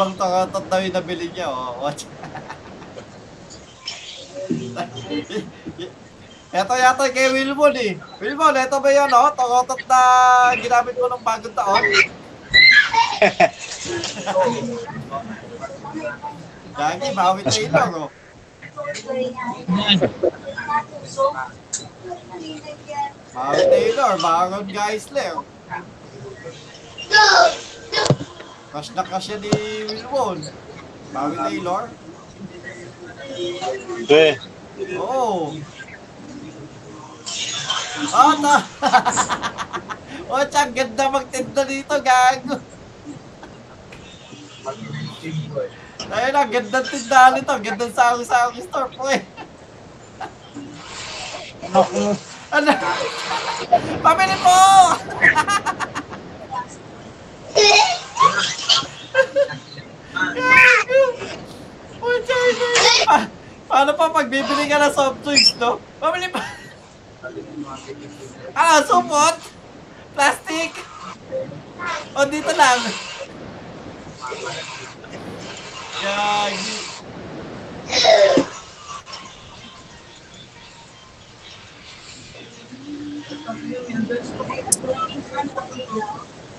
Ibang tangatot daw yung nabili niya. Oh. Watch. Ito yata kay Wilmon eh. Wilmon, ito ba yun oh? Tangatot na ginamit mo ng bagong taon? Gagi, bawi Taylor oh. Bawi Taylor, Baron Geisler. Crush na crush yan ni Wilmon. Bawi Taylor. Hindi. Oo. Ah, ta. oh, tsang ganda magtinda dito, gago. Ayun na, gandang tindahan nito. Gandang sawang-sawang store po eh. ano? Pamili po! Pa, paano pa pag bibili ka ng soft drinks, no? Pamili pa. Ah, supot? Plastic? O, dito lang.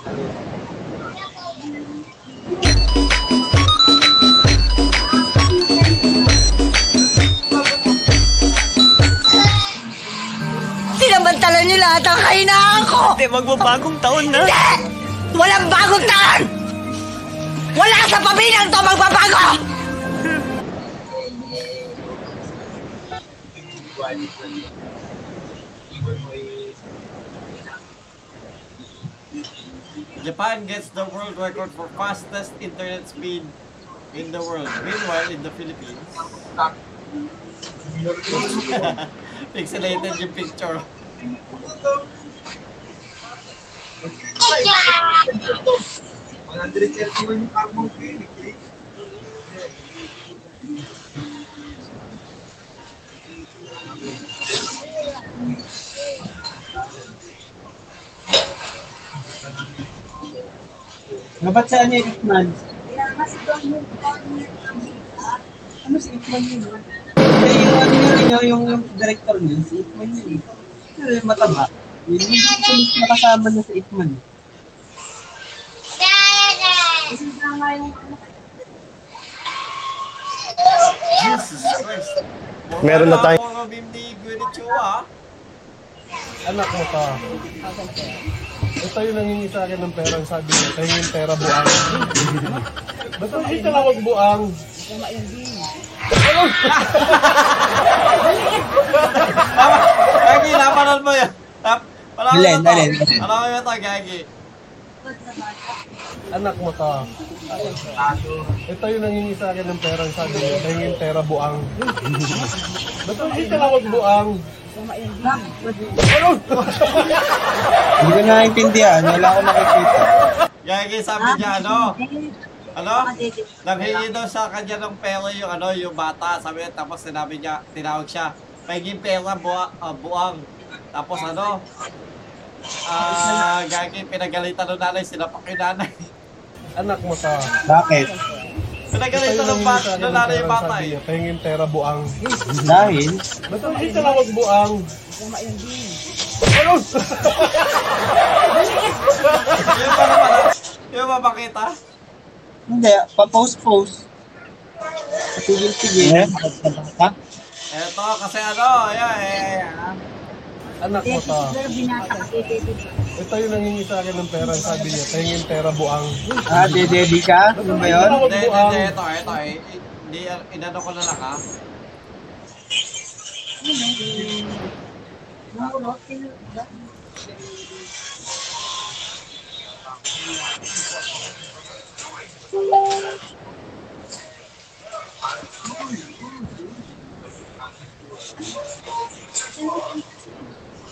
Sinamantala niyo lahat ang kahinaan ko! Hindi, magbabagong taon na. Hindi! Walang bagong taon! Wala sa pamilyang to magbabago! Japan gets the world record for fastest internet speed in the world. Meanwhile, in the Philippines, pixelated yung picture. Dapat Ikman? Kaya kasi doon yung Ano si Ikman yun? Hindi, yung ano yun, yung, yung, yung director niya, si Ikman yun. Kasi mataba. Yun yung pulis na kasama na sa Ikman. Kasi nga yung ano, Jesus Christ. Meron na tayo- Mga ni Gwyneth Chua. Anak mo ka. Ito yung nangingi sa akin ng pera. Sabi niya, tayo yung pera buang. Ba't hindi ka lang magbuang? Gagi, napanood mo yan. Pala Alin, mo to. mo ito, Gagi. Anak mo ka. Ito yung nangingi sa akin ng pera. Sabi niya, tayo yung pera buang. Ba't hindi ka lang magbuang? Hindi ko naintindihan. Wala ko nakikita. Gagi, sabi niya, ano? Ano? Nanghingi daw sa kanya ng pera yung ano, yung bata. Sabi niya, tapos sinabi niya, tinawag siya, pahingin pera bua, ah, buang. Tapos ano? Ah, gagi, pinagalitan ng nanay, sinapak yung nanay. Anak mo ka. Bakit? Pinagalitan ng bata, ng nanay yung bata eh. yung pera buang. Dahil, Ba't hindi ka lang magbuang? Yung pa naman, ah. yung ba makita? hindi, pa-post-post. Tigil-tigil. Ha? Eto, kasi ano, ayan, ayan, ayan. Anak mo to. Ito yung nangingi sa akin ng pera. Sabi niya, pahingin pera buang. Ah, dededi ka? Ano ba yun? Hindi, hindi, ito, ito, eh. Hindi, inano ko na lang ha. Muro, sino-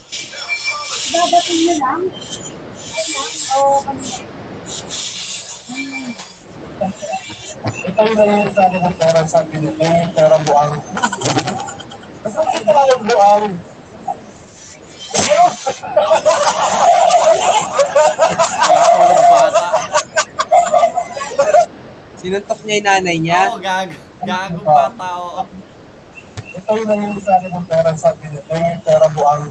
Dadating nyo lang? Oo, kanina. Ito yung sa akin ng pera. Sabi niya, pahingin pera buang. Kasi ito lang yung buang. Sinuntok niya yung nanay niya. Oo, gag. Gagong bata, oo. Ito yung nangingi sa akin ng pera. Sabi niya, pahingin pera buang.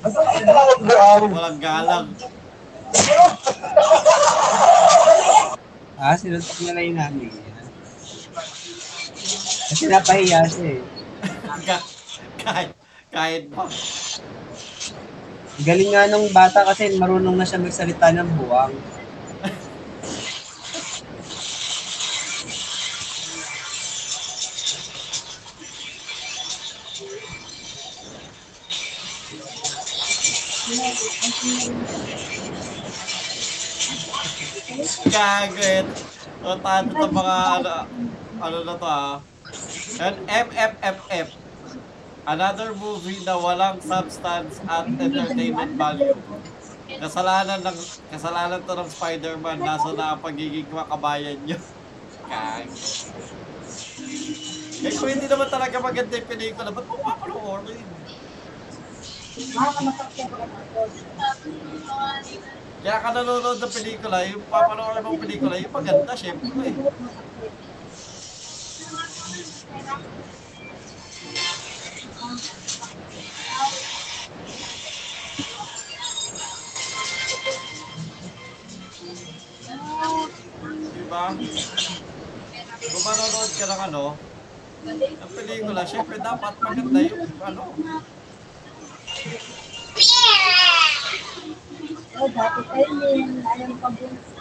Kasi ito lang yung buang. Walang galang. Ah, sinuntok niya lang yung niya. Kasi napahiya siya eh. Kahit, kahit pa. Galing nga nung bata kasi marunong na siya magsalita ng buwang. Gagawin. O, tanto ng mga, ano, ano na to ah. And MFFF. Another movie na walang substance at entertainment value. Kasalanan ng kasalanan to ng Spider-Man nasa na ang pagiging makabayan nyo. Kag. Eh kung hindi naman talaga maganda yung pelikula, ba't mo papanoorin? Kaya ka nanonood ng pelikula, yung papanoorin mong pelikula, yung maganda, syempre. Diba? Kung manonood ka ng ano, ng pelikula, syempre dapat maganda yung ano. Oh, dati tayo yun. Alam po.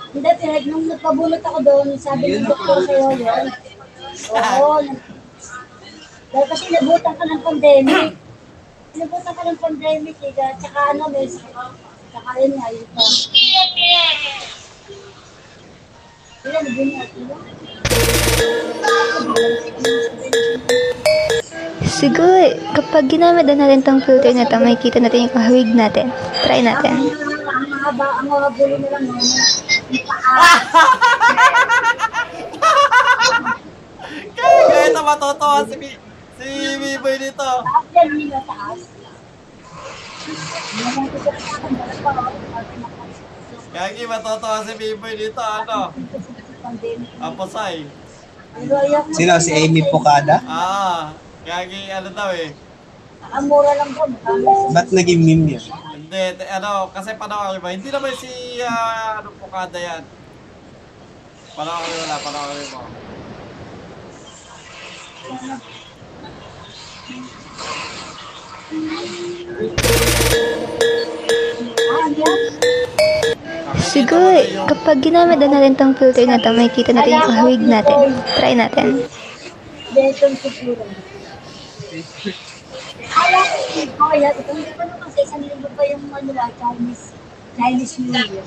Hindi, pinag nung nagpabulot ako doon, sabi ng doktor sa'yo yun. Oo. Dahil kasi nabutan ka ng pandemic. Nabutan ka ng pandemic, eh. Tsaka ano, may Tsaka yun nga, yun pa. Ilan, nabing natin yun? Siguro, kapag ginamit na natin tong filter na to, makikita natin yung kahawig natin. Try natin. Ang mahaba, ang mga bulo na lang yun. Yung paa. Kaya kaya na matotowa si, Mi- si Biboy dito. Kaya matotowa si Biboy dito, ano? Aposay. Sino? Si Amy Pocada? Ah, kaya ano daw eh. Ang mura lang daw. magkano? Ba't naging meme yun? Hindi, t- ano, kasi panoorin mo, hindi naman si, ah, ano, Pukada yan. Panoorin mo na, panoorin mo. Ah, yan. Siguro, kapag ginamit na natin tong filter na to, makikita natin yung kahawig natin. Try natin. Beton siguro. Kaya ko, oh, yan. Ito hindi pa naman sa isang linggo pa yung ano lang, Chinese, Chinese New Year.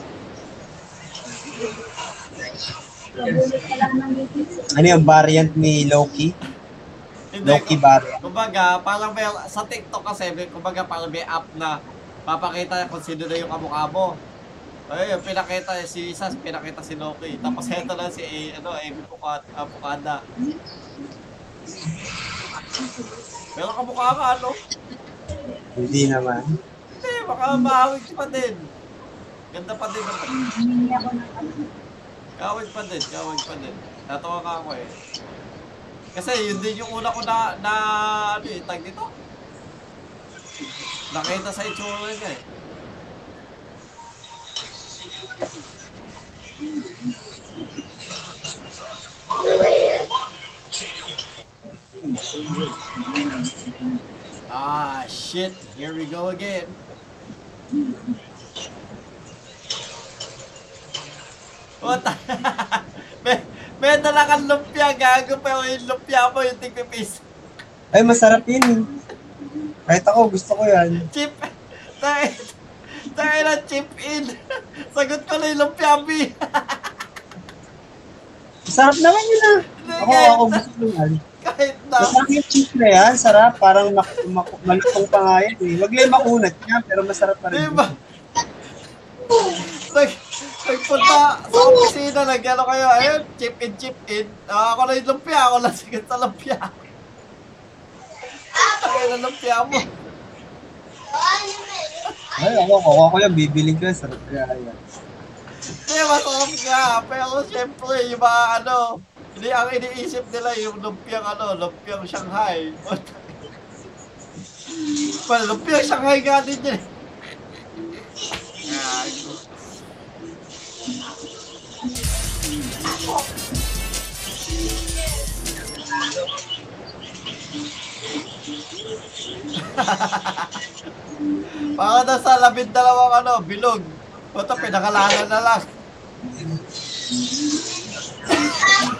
Ano yung variant ni Loki? Hindi, Loki variant. kumbaga, parang may, sa TikTok kasi, may- kumbaga parang may app na papakita kung sino na yung kamukha mo. Ay, yung pinakita si Sas, pinakita si Loki. Tapos heto lang si A, ano, Amy Pukada. Uh, Pukada. Pero kamukha ka, ano? Hindi naman. Hindi, baka mahawig pa din. Ganda pa din. Hindi ako ng. Kawig pa din, kawig pa din. Natawa ka ako eh. Kasi yun din yung una ko na, na ano eh, tag dito. Nakita sa itsura niya eh. Ah, shit. Here we go again. What? may, may dala kang lumpia, gago pero yung lumpia mo yung tigpipis. Ay, masarap yun. eh. Kahit ako, gusto ko yan. Chip. Tayo, tayo na chip in. Sagot ko na yung lumpia, B. Masarap naman yun ah. Ako, ako gusto ko yan. Kahit na. Masarap yung cheese na yan. Sarap. Parang mak mak malutong pa nga yan eh. Wag lang makunat niya, pero masarap pa rin. Diba? Nag, nagpunta sa opisina, nag-ano kayo, ayun, chip in, chip in. Ah, ako na yung lumpia, ako na sigat sa lumpia. Ay, na lumpia mo. Ay, ako, ako, ako yan. Bibiling ko yan. Sarap kaya yan. Hindi, masarap nga. Pero syempre, yung mga ano, hindi ang iniisip nila yung lumpiang ano, lumpiang Shanghai. well, lumpiang Shanghai nga din yun. Baka nasa labing dalawang ano, bilog. Ito, pinakalanan na lang.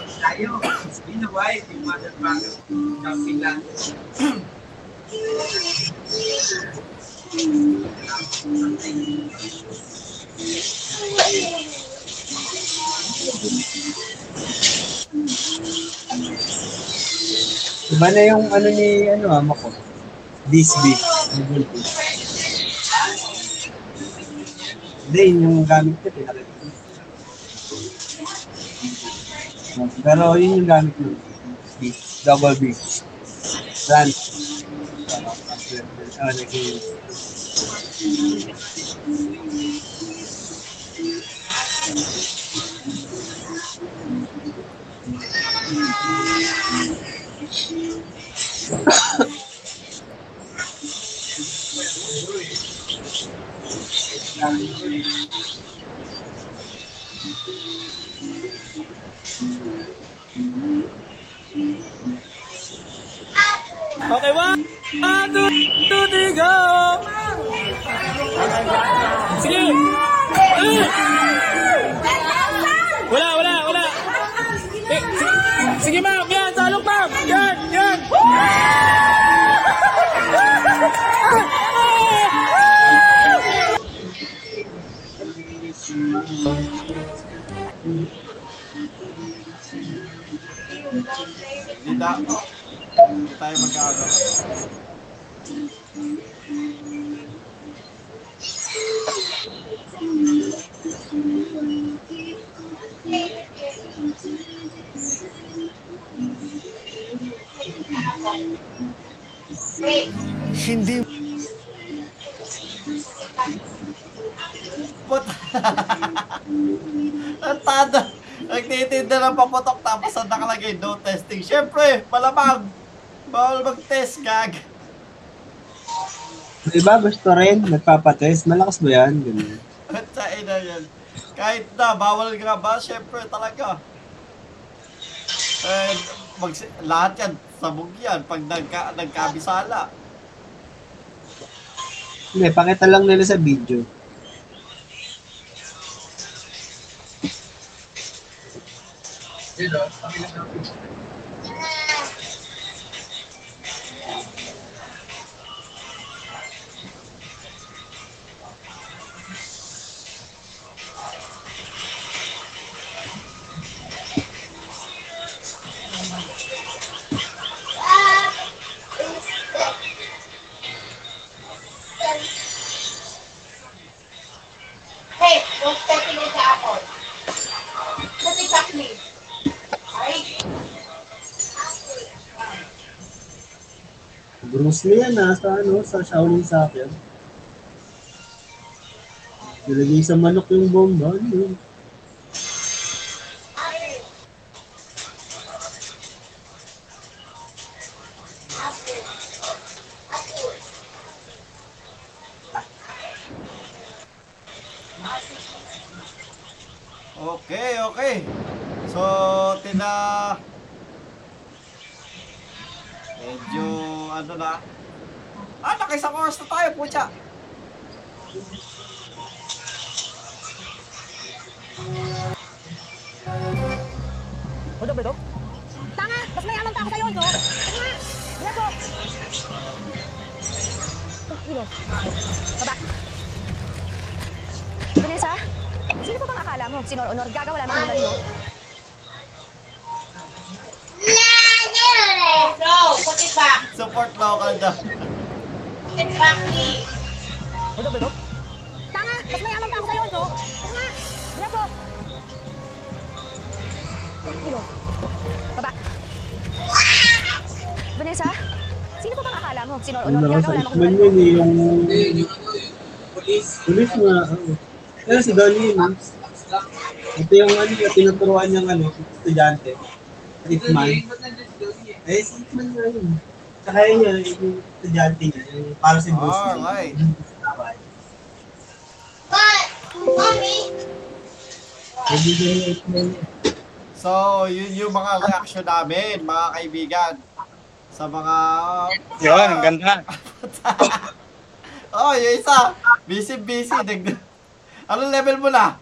Tayo, sino ba yung motherfucker? Jumping lang. Iba na yung ano ni, ano ah, ko. Disby. Hindi, yun yung gamit ko. Pinakita Pero yun yung gamit. B. Double B. Plant. Ah, naging Okay, one, two, two, three, go! Sige! Ah! Wala, wala, Hindi na. Hindi tayo mag-ano. Hindi. Put. Ang tada. Nagtitinda ng paputok tapos ang nakalagay no testing. Siyempre, malamang. Bawal mag-test, gag. Yung iba gusto rin, nagpapatest. Malakas ba yan? Ganun. At sa ina yan. Kahit na, bawal nga ba? Siyempre talaga. Eh, mag, lahat yan, sabog yan pag nagka, nagkabisala. Hindi, pakita lang nila sa video. Hey, what's that? Lee yan ah, sa ano, sa Shaolin Soccer. Nilagay sa manok yung bomba. Ano yun? Ano Ikman yun eh, yung... Police nga, oo. Pero si Donnie, no? Ito yung ano, yung tinuturuan niyang ano, estudyante. Ikman. Eh, si Ikman nga yun. Tsaka yun yun, yung estudyante niya, yung para si Bruce. Alright. Ikman yun. So, yun yung mga reaction namin, mga kaibigan. Sa mga... Yun, ang ganda. Oh, yung isa. Busy, busy. Nag... Anong level mo na?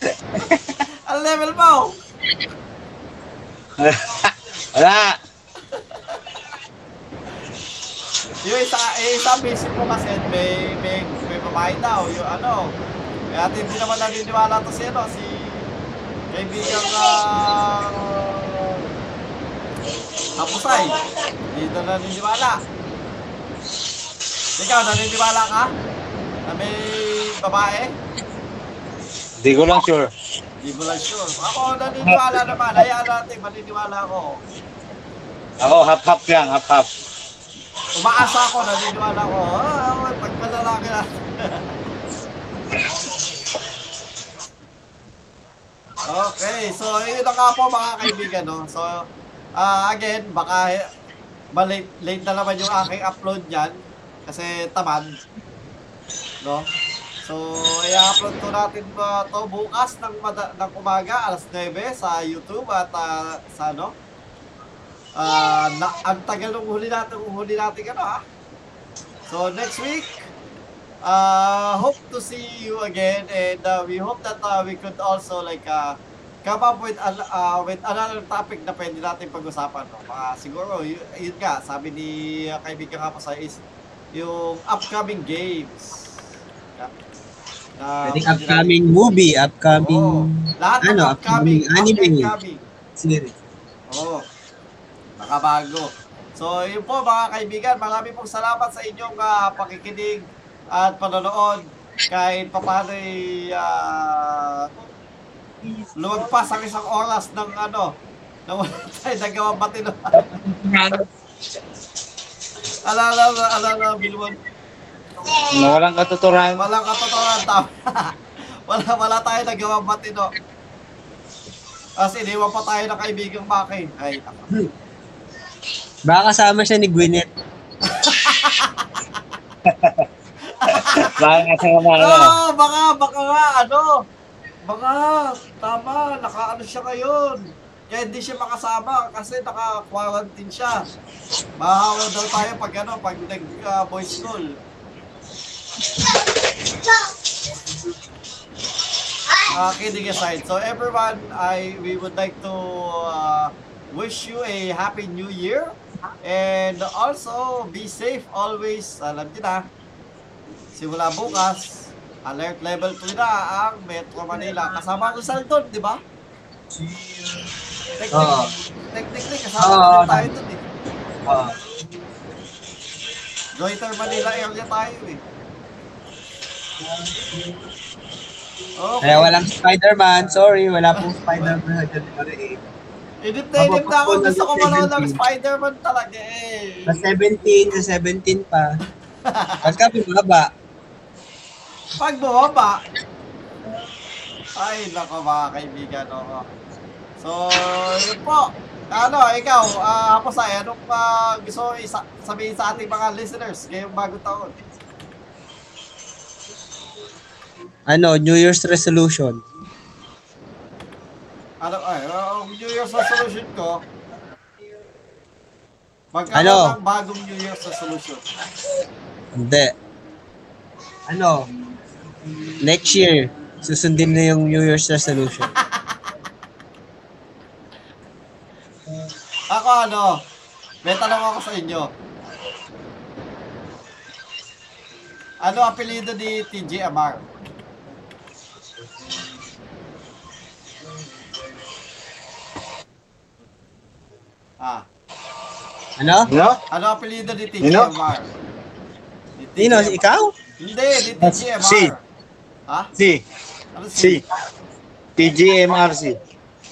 Anong level mo? Wala. Yung isa, yung isa busy mo kasi may, may, may babae daw. Yung ano. Kaya hindi naman naniniwala to si ano, si kaibigang uh, Hapusay. Hindi na naniniwala. Ikaw, naniniwala ka? Na may babae? Hindi ko lang sure. Hindi mo lang sure. Ako naniniwala naman. Hayaan natin, maniniwala ako. Ako, half-half lang, half-half. Umaasa ako, naniniwala ko. Ah, pagpalalaki na. okay, so yun na nga po mga kaibigan, no? So, ah again, baka malate late na naman yung aking upload niyan kasi tamad. No? So, i-upload ko natin ba to bukas ng, ng umaga, alas 9 sa YouTube at ah, sa ano? Ah, na, ang tagal nung huli natin, huli natin ano ah. So, next week, uh, hope to see you again and uh, we hope that uh, we could also like uh, come up with uh, with another topic na pwede natin pag-usapan. No? Mga siguro, yun, yun nga, sabi ni uh, kaibigan ka po sa is yung upcoming games. Yeah. Na- Pwedeng upcoming movie, upcoming... Oo. Lahat ano, upcoming, upcoming anime. upcoming. Series. Oo. Nakabago. So, yun po mga kaibigan, marami pong salamat sa inyong ah, pakikinig at panonood. Kahit papaano ay uh, lumagpas ang isang oras ng ano, na wala tayo nagawang matino. alala, alala, Bilwan. Na walang katuturan. Walang katotohanan tama. wala, wala tayo nagawang matino. Kasi iniwan pa tayo ng kaibigang Maki. Ay, ako. Baka kasama siya ni Gwyneth. Baka nga sa mga ano. Oo, baka, baka nga, ano, baka, tama, naka-ano siya ngayon. Kaya hindi siya makasama kasi naka-quarantine siya. Mahawa daw tayo pag ano, pag nag-voice call. Uh, kidding aside. So everyone, I we would like to uh, wish you a happy new year. And also, be safe always. Alam niyo na, simula bukas, alert level 3 na ang Metro Manila. Kasama ang Rizal doon, di ba? Technic, Oo. technically, kasama na tayo doon eh. Oo. Greater Manila area tayo eh. Okay. Kaya walang Spider-Man. Sorry, wala pong Spider-Man Inip na inip na ako. Gusto ko manood ng 17. Spider-Man talaga eh. 8. Sa 17, sa 17 pa. Pagka bumaba, Pag bumaba, ay nako mga kaibigan, oo. So, yun po. Ano, ikaw, ah uh, sa anong uh, gusto isa- sabihin sa ating mga listeners ngayong bagong taon? ano, New Year's resolution. Ano, ay, ang New Year's resolution ko, Magkaroon Ano? ng bagong New Year's resolution. Hindi. Ano? Next year, susundin na yung New Year's resolution. Ako ano, may tanong ako sa inyo. Ano apelido ni TJ Amar? Ah, Ano? Ano? ano apelido ni TJ? Amar? Nino, ikaw? Hindi, ni TJ Amar. Si. Ha? Si. Ano Si. TGMRC.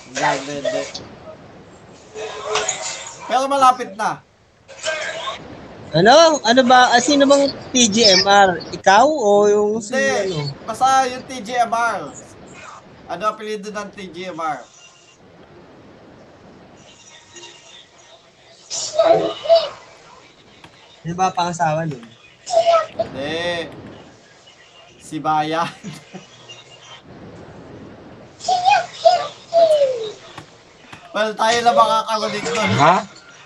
Hindi, hindi, hindi. Pero malapit na. Ano? Ano ba? Ah, sino bang TGMR? Ikaw o yung sino? Hindi, Ano? basta yung TJ Amar. Ano apelido ng TJ Amar? Ano ba pangasawa nun? Hindi. Si Bayan. well, tayo lang makakarinig nun. Ha?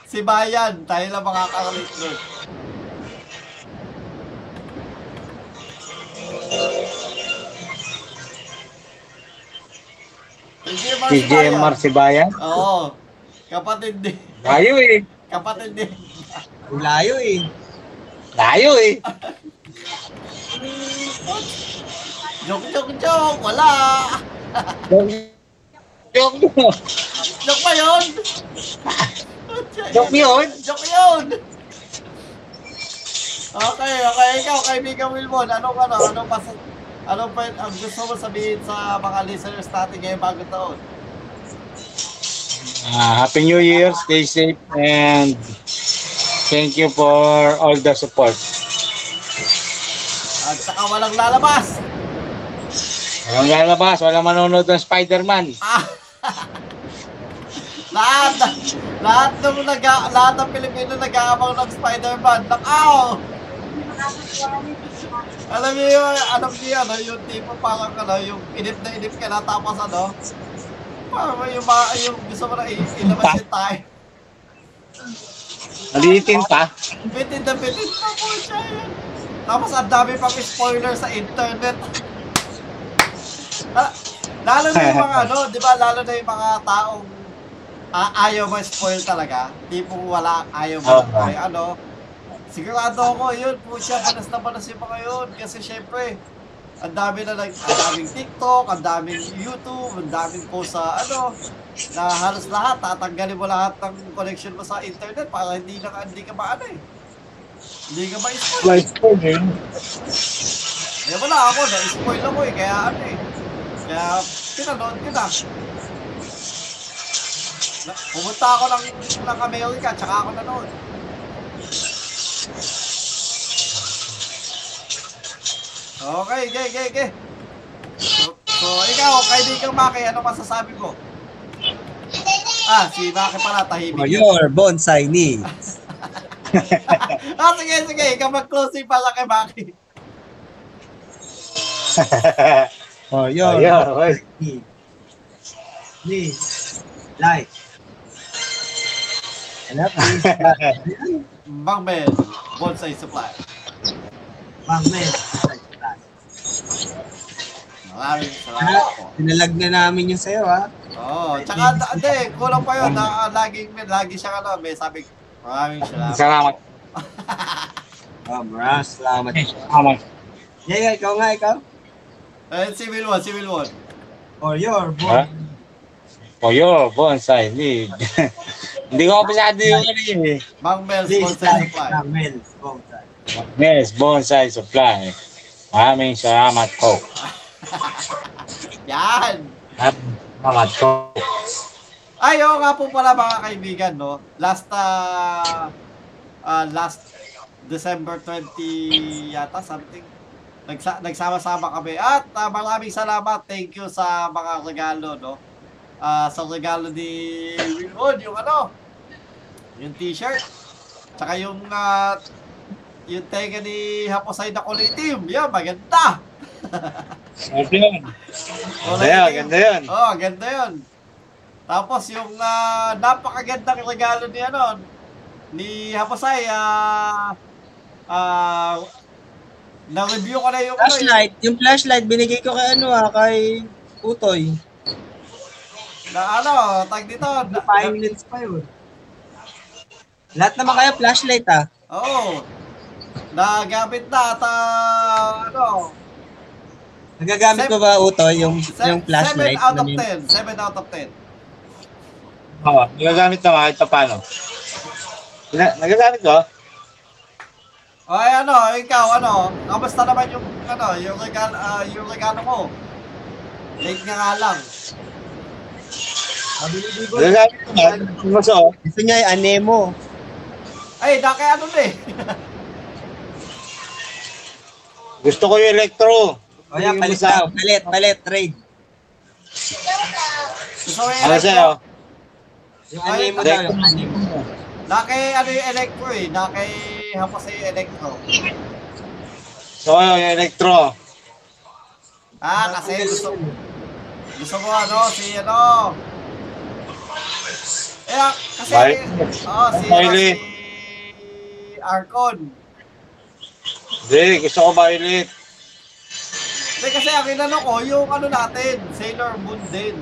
Si Bayan, tayo lang makakarinig nun. Si Bayan. si Bayan. Oo. Kapatid din. Layo eh. Kapatid din. Layo eh. Layo eh. Joke, joke, joke. Wala. Joke mo. Joke ba yun? Joke yun? Joke yun. Okay, okay. Ikaw, kaibigan Wilbon, anong ano, anong pas anong pa, ang gusto mo sabihin sa mga listeners natin ngayong bagong taon? Ah, Happy New Year, stay safe, and thank you for all the support. At saka walang lalabas. Walang lalabas, walang manonood ng Spider-Man. Lahat, lahat ng nag lahat ng Pilipino nag-aabang ng Spider-Man. Nakaw! Alam niyo yung, alam niyo ano, yung tipo parang ano, yung inip na inip ka na tapos ano, parang yung, mga, yung gusto mo na ilabas yung tayo. Naliitin pa. Bitin na bitin pa po siya yun. Tapos ang dami pang spoiler sa internet. Ah, lalo na yung mga ano, di ba, lalo na yung mga taong ah, ayaw ma-spoil talaga. Tipong wala, ayaw mo, Oo. ay ano. Sigurado ako yun, po siya, panas na panas yung mga yun. Kasi syempre, ang dami na nag, ang daming TikTok, ang daming YouTube, ang daming post sa ano, na halos lahat, tatanggalin mo lahat ng connection mo sa internet para hindi na hindi ka maano eh. Hindi ka ma-spoil. Spider-Man. Kaya wala ako, na-spoil ako eh, kaya ano eh. Kaya pinanood ko na. pumunta ako ng, ng Amerika, tsaka ako nanood. Okay, okay, okay, okay. So, so ikaw, kaibigang Maki, ano masasabi mo? Ah, si Maki pala, tahimik. Your bonsai needs. ah, sige, sige, ikaw mag-closing pala kay Maki. For your Ayun, bonsai okay. Please, like. Ano, please, like. Mang Mel, Bonsai Supply. Mang men. Maraming salamat po. Pinalag na namin yung sayo, ha? Oo, oh, tsaka, hindi, kulang pa yun. Na, laging, lagi siya ano, may sabi, maraming salamat. Salamat. Oh, maraming salamat. Salamat. Yeah, yeah, ikaw nga, ikaw. Eh, si Wilwon, si Wilwon. For your bonsai. For your bonsai need. Hindi ko kabisado yung ano yun eh. Mang Mel's Bonsai. Supply. Mang men's bonsai. Yes, bonsai supply. Maraming salamat po. Yan! Salamat po. Ay, oo nga po pala mga kaibigan, no? Last, ah, ah, last December 20 yata, something. Nagsa nagsama-sama kami. At ah, maraming salamat. Thank you sa mga regalo, no? Ah, sa regalo ni Wilwood, yung ano, yung t-shirt. Tsaka yung, ah, yung tenga ni Haposay na kulay team. Yan, maganda. Okay yun. Ganda team. ganda. Oo, oh, ganda yun. Tapos yung ah, napakagandang regalo ni ano, ni Hapasay, ah, ah, na-review ko na yung ano, Flashlight, yung flashlight binigay ko kay ano ah, kay Utoy. na ano, tag dito, na, Five minutes pa yun. Lahat naman kayo flashlight ah. Oo. Nagamit na at ah, ano, Nagagamit ko ba Utoy yung yung 7 flashlight? out na of may- 10. 7 out of 10. Oo, nagagamit naman kahit pa paano. Na, nagagamit ko? Ay ano, ikaw ano, kamusta naman yung ano, yung regalo, ah, yung regalo mo? Late nga nga lang. Nagagamit naman. Maso, Gusto niya yung anemo. Ay, daki ano na eh. gusto ko yung electro. O yan, palit daw. Palit, palit, trade. Gusto mo yung Ano electro? sa'yo? Yung anemo daw, yung anemo. Naki ano yung electro eh, naki hapos sa yung electro. So, yung electro. Ah, kasi gusto gusto mo ano, si ano. Eh, ah, kasi Bye. oh, si, ano, Miley. si Arcon. Hindi, gusto ko violet. Hindi kasi ang inano ko, yung ano natin, Sailor Moon din.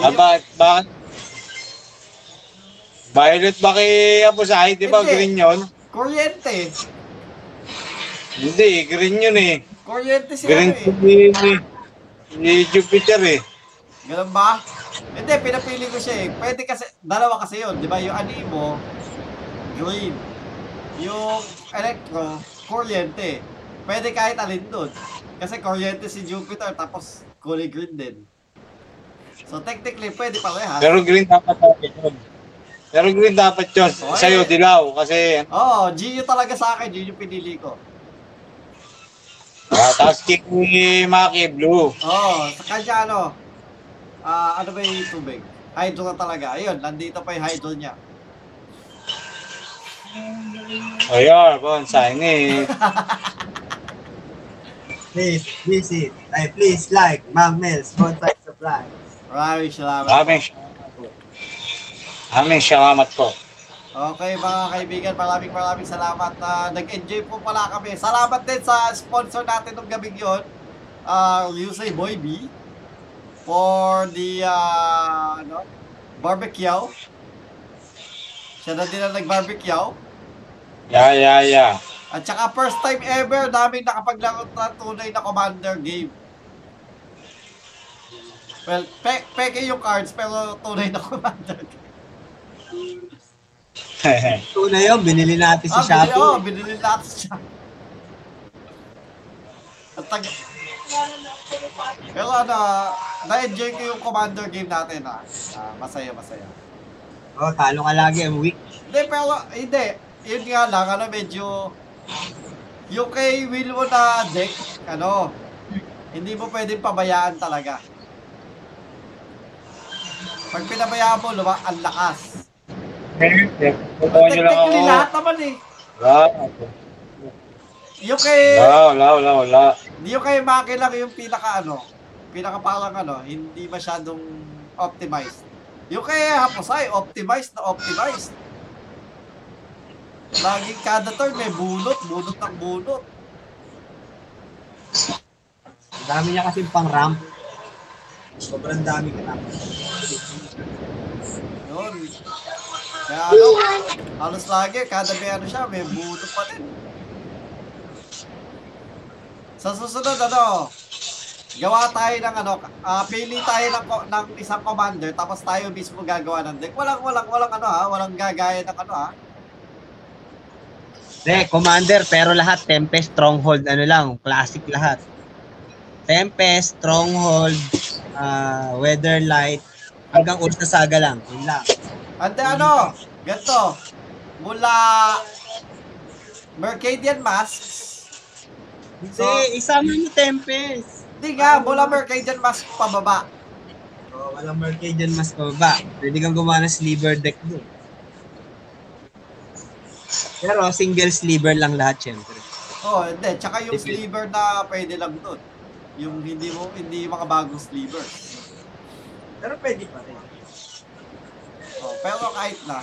Ah, bakit? Bakit? Violet ba kay Apusay? Di ba Hindi. green yun? Kuryente. Hindi, green yun eh. Kuryente si Green ano eh. ni, ni Jupiter eh. Ganun ba? Hindi, pinapili ko siya eh. Pwede kasi, dalawa kasi yun, di ba? Yung animo, green. Yung electro, kuryente. Pwede kahit alin doon. Kasi kuryente si Jupiter, tapos kulay green din. So technically, pwede parehas. Pero green dapat dapat yun. Pero green dapat yun. Oh, Sa'yo, dilaw. Kasi, Oo, oh, Gio talaga sa akin, Gio yung pinili ko. ah, tapos kay Maki, blue. Oo, oh, sa kanya ano, ah ano ba yung tubig? Hydro na talaga. Ayun, nandito pa yung hydro niya. O yun, bonsai ni. Please visit, ay please like Mang Mel's Bonsai Supply. Maraming salamat. Aming salamat po. Aming salamat po. Okay mga kaibigan, maraming maraming salamat. na nag-enjoy po pala kami. Salamat din sa sponsor natin ng gabing yun, uh, Yusay Boy B, for the uh, ano, barbecue. Siya na din ang nag-barbecue. Yeah, yeah, yeah. At saka first time ever namin nakapaglaro ng tunay na commander game. Well, pe peke yung cards pero tunay na commander na yun, binili natin sa Ah, binili, Shopee. oh, binili natin siya. At tag... Pero ano, na-enjoy ko yung commander game natin ah. Ah, masaya, masaya. Oh, talo ka lagi, I'm weak. Hindi, pero, hindi. Yun nga lang, ano, medyo... Yung kay Will mo na deck, ano, hindi mo pwedeng pabayaan talaga. Pag pinabayaan mo, luma, ang lakas. Totoo nyo lang ako. Lahat naman eh. Wala. Yung kay... Wala, wala, wala, wala. Yung kay Maki lang yung pinaka ano, pinaka parang ano, hindi masyadong optimized. Yung kay Haposay, optimized na optimized. Laging kada turn may bunot, bunot ng bunot. Ang dami niya kasi pang ramp. Sobrang dami ka na. Yun. Kaya ano, halos lagi, kada may ano siya, may bunot pa din. Sa susunod, ano, gawa tayo ng ano, ah, pili tayo ng, ng isang commander, tapos tayo mismo gagawa ng deck. Walang, walang, walang ano ha, walang gagaya ng ano ha. Hindi, Commander, pero lahat Tempest, Stronghold, ano lang, classic lahat. Tempest, Stronghold, ah, Weatherlight, hanggang Ursa Saga lang. Yun lang. Ante ano, ganito, mula Mercadian Masks, Kasi isama mo Tempest. Hindi nga, mula Mercadian Mask pababa. Oh, walang Mercadian mas pababa. Pwede kang gumawa ng sliver deck doon. Pero single sliver lang lahat, syempre. Oh, hindi. Tsaka yung sliver na pwede lang doon. Yung hindi mo, hindi yung mga bagong sliver. Pero pwede pa rin. Oh, pero kahit na.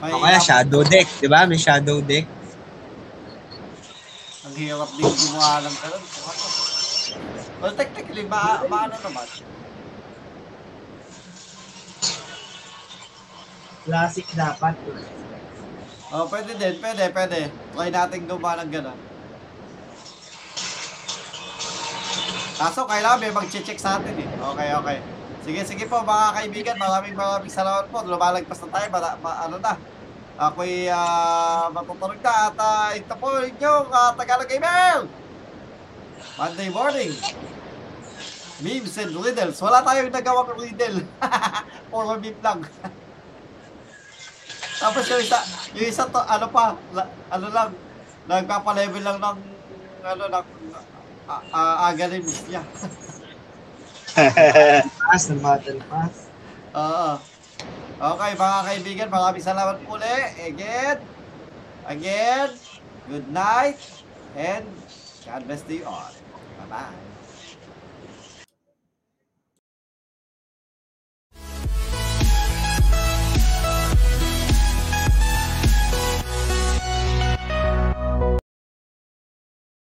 May O kaya shadow deck, di ba? May shadow deck. Ang hirap din gumawa ng ganun. Well, technically, ma maano naman. Classic dapat. Oh, pwede din, pwede, pwede. Try natin gumawa ng ganun. Kaso kailangan may mag-check sa atin eh. Okay, okay. Sige, sige po mga kaibigan. Maraming maraming salamat po. Lumalagpas na tayo. Mara, ma, ano na. Ako'y uh, matutulog na. At uh, ito po inyong uh, Tagalog Email. Monday morning. Memes and riddles. Wala tayong nagawang riddle. Puro meme lang. Tapos yung isa, yung isa to, ano pa, la, ano lang, nagpapalevel lang ng, ano, ng, agarims niya. Pass ng battle pass. Oo. Okay, mga kaibigan, maraming salamat po ulit. Again, again, good night, and God bless you all. Bye-bye.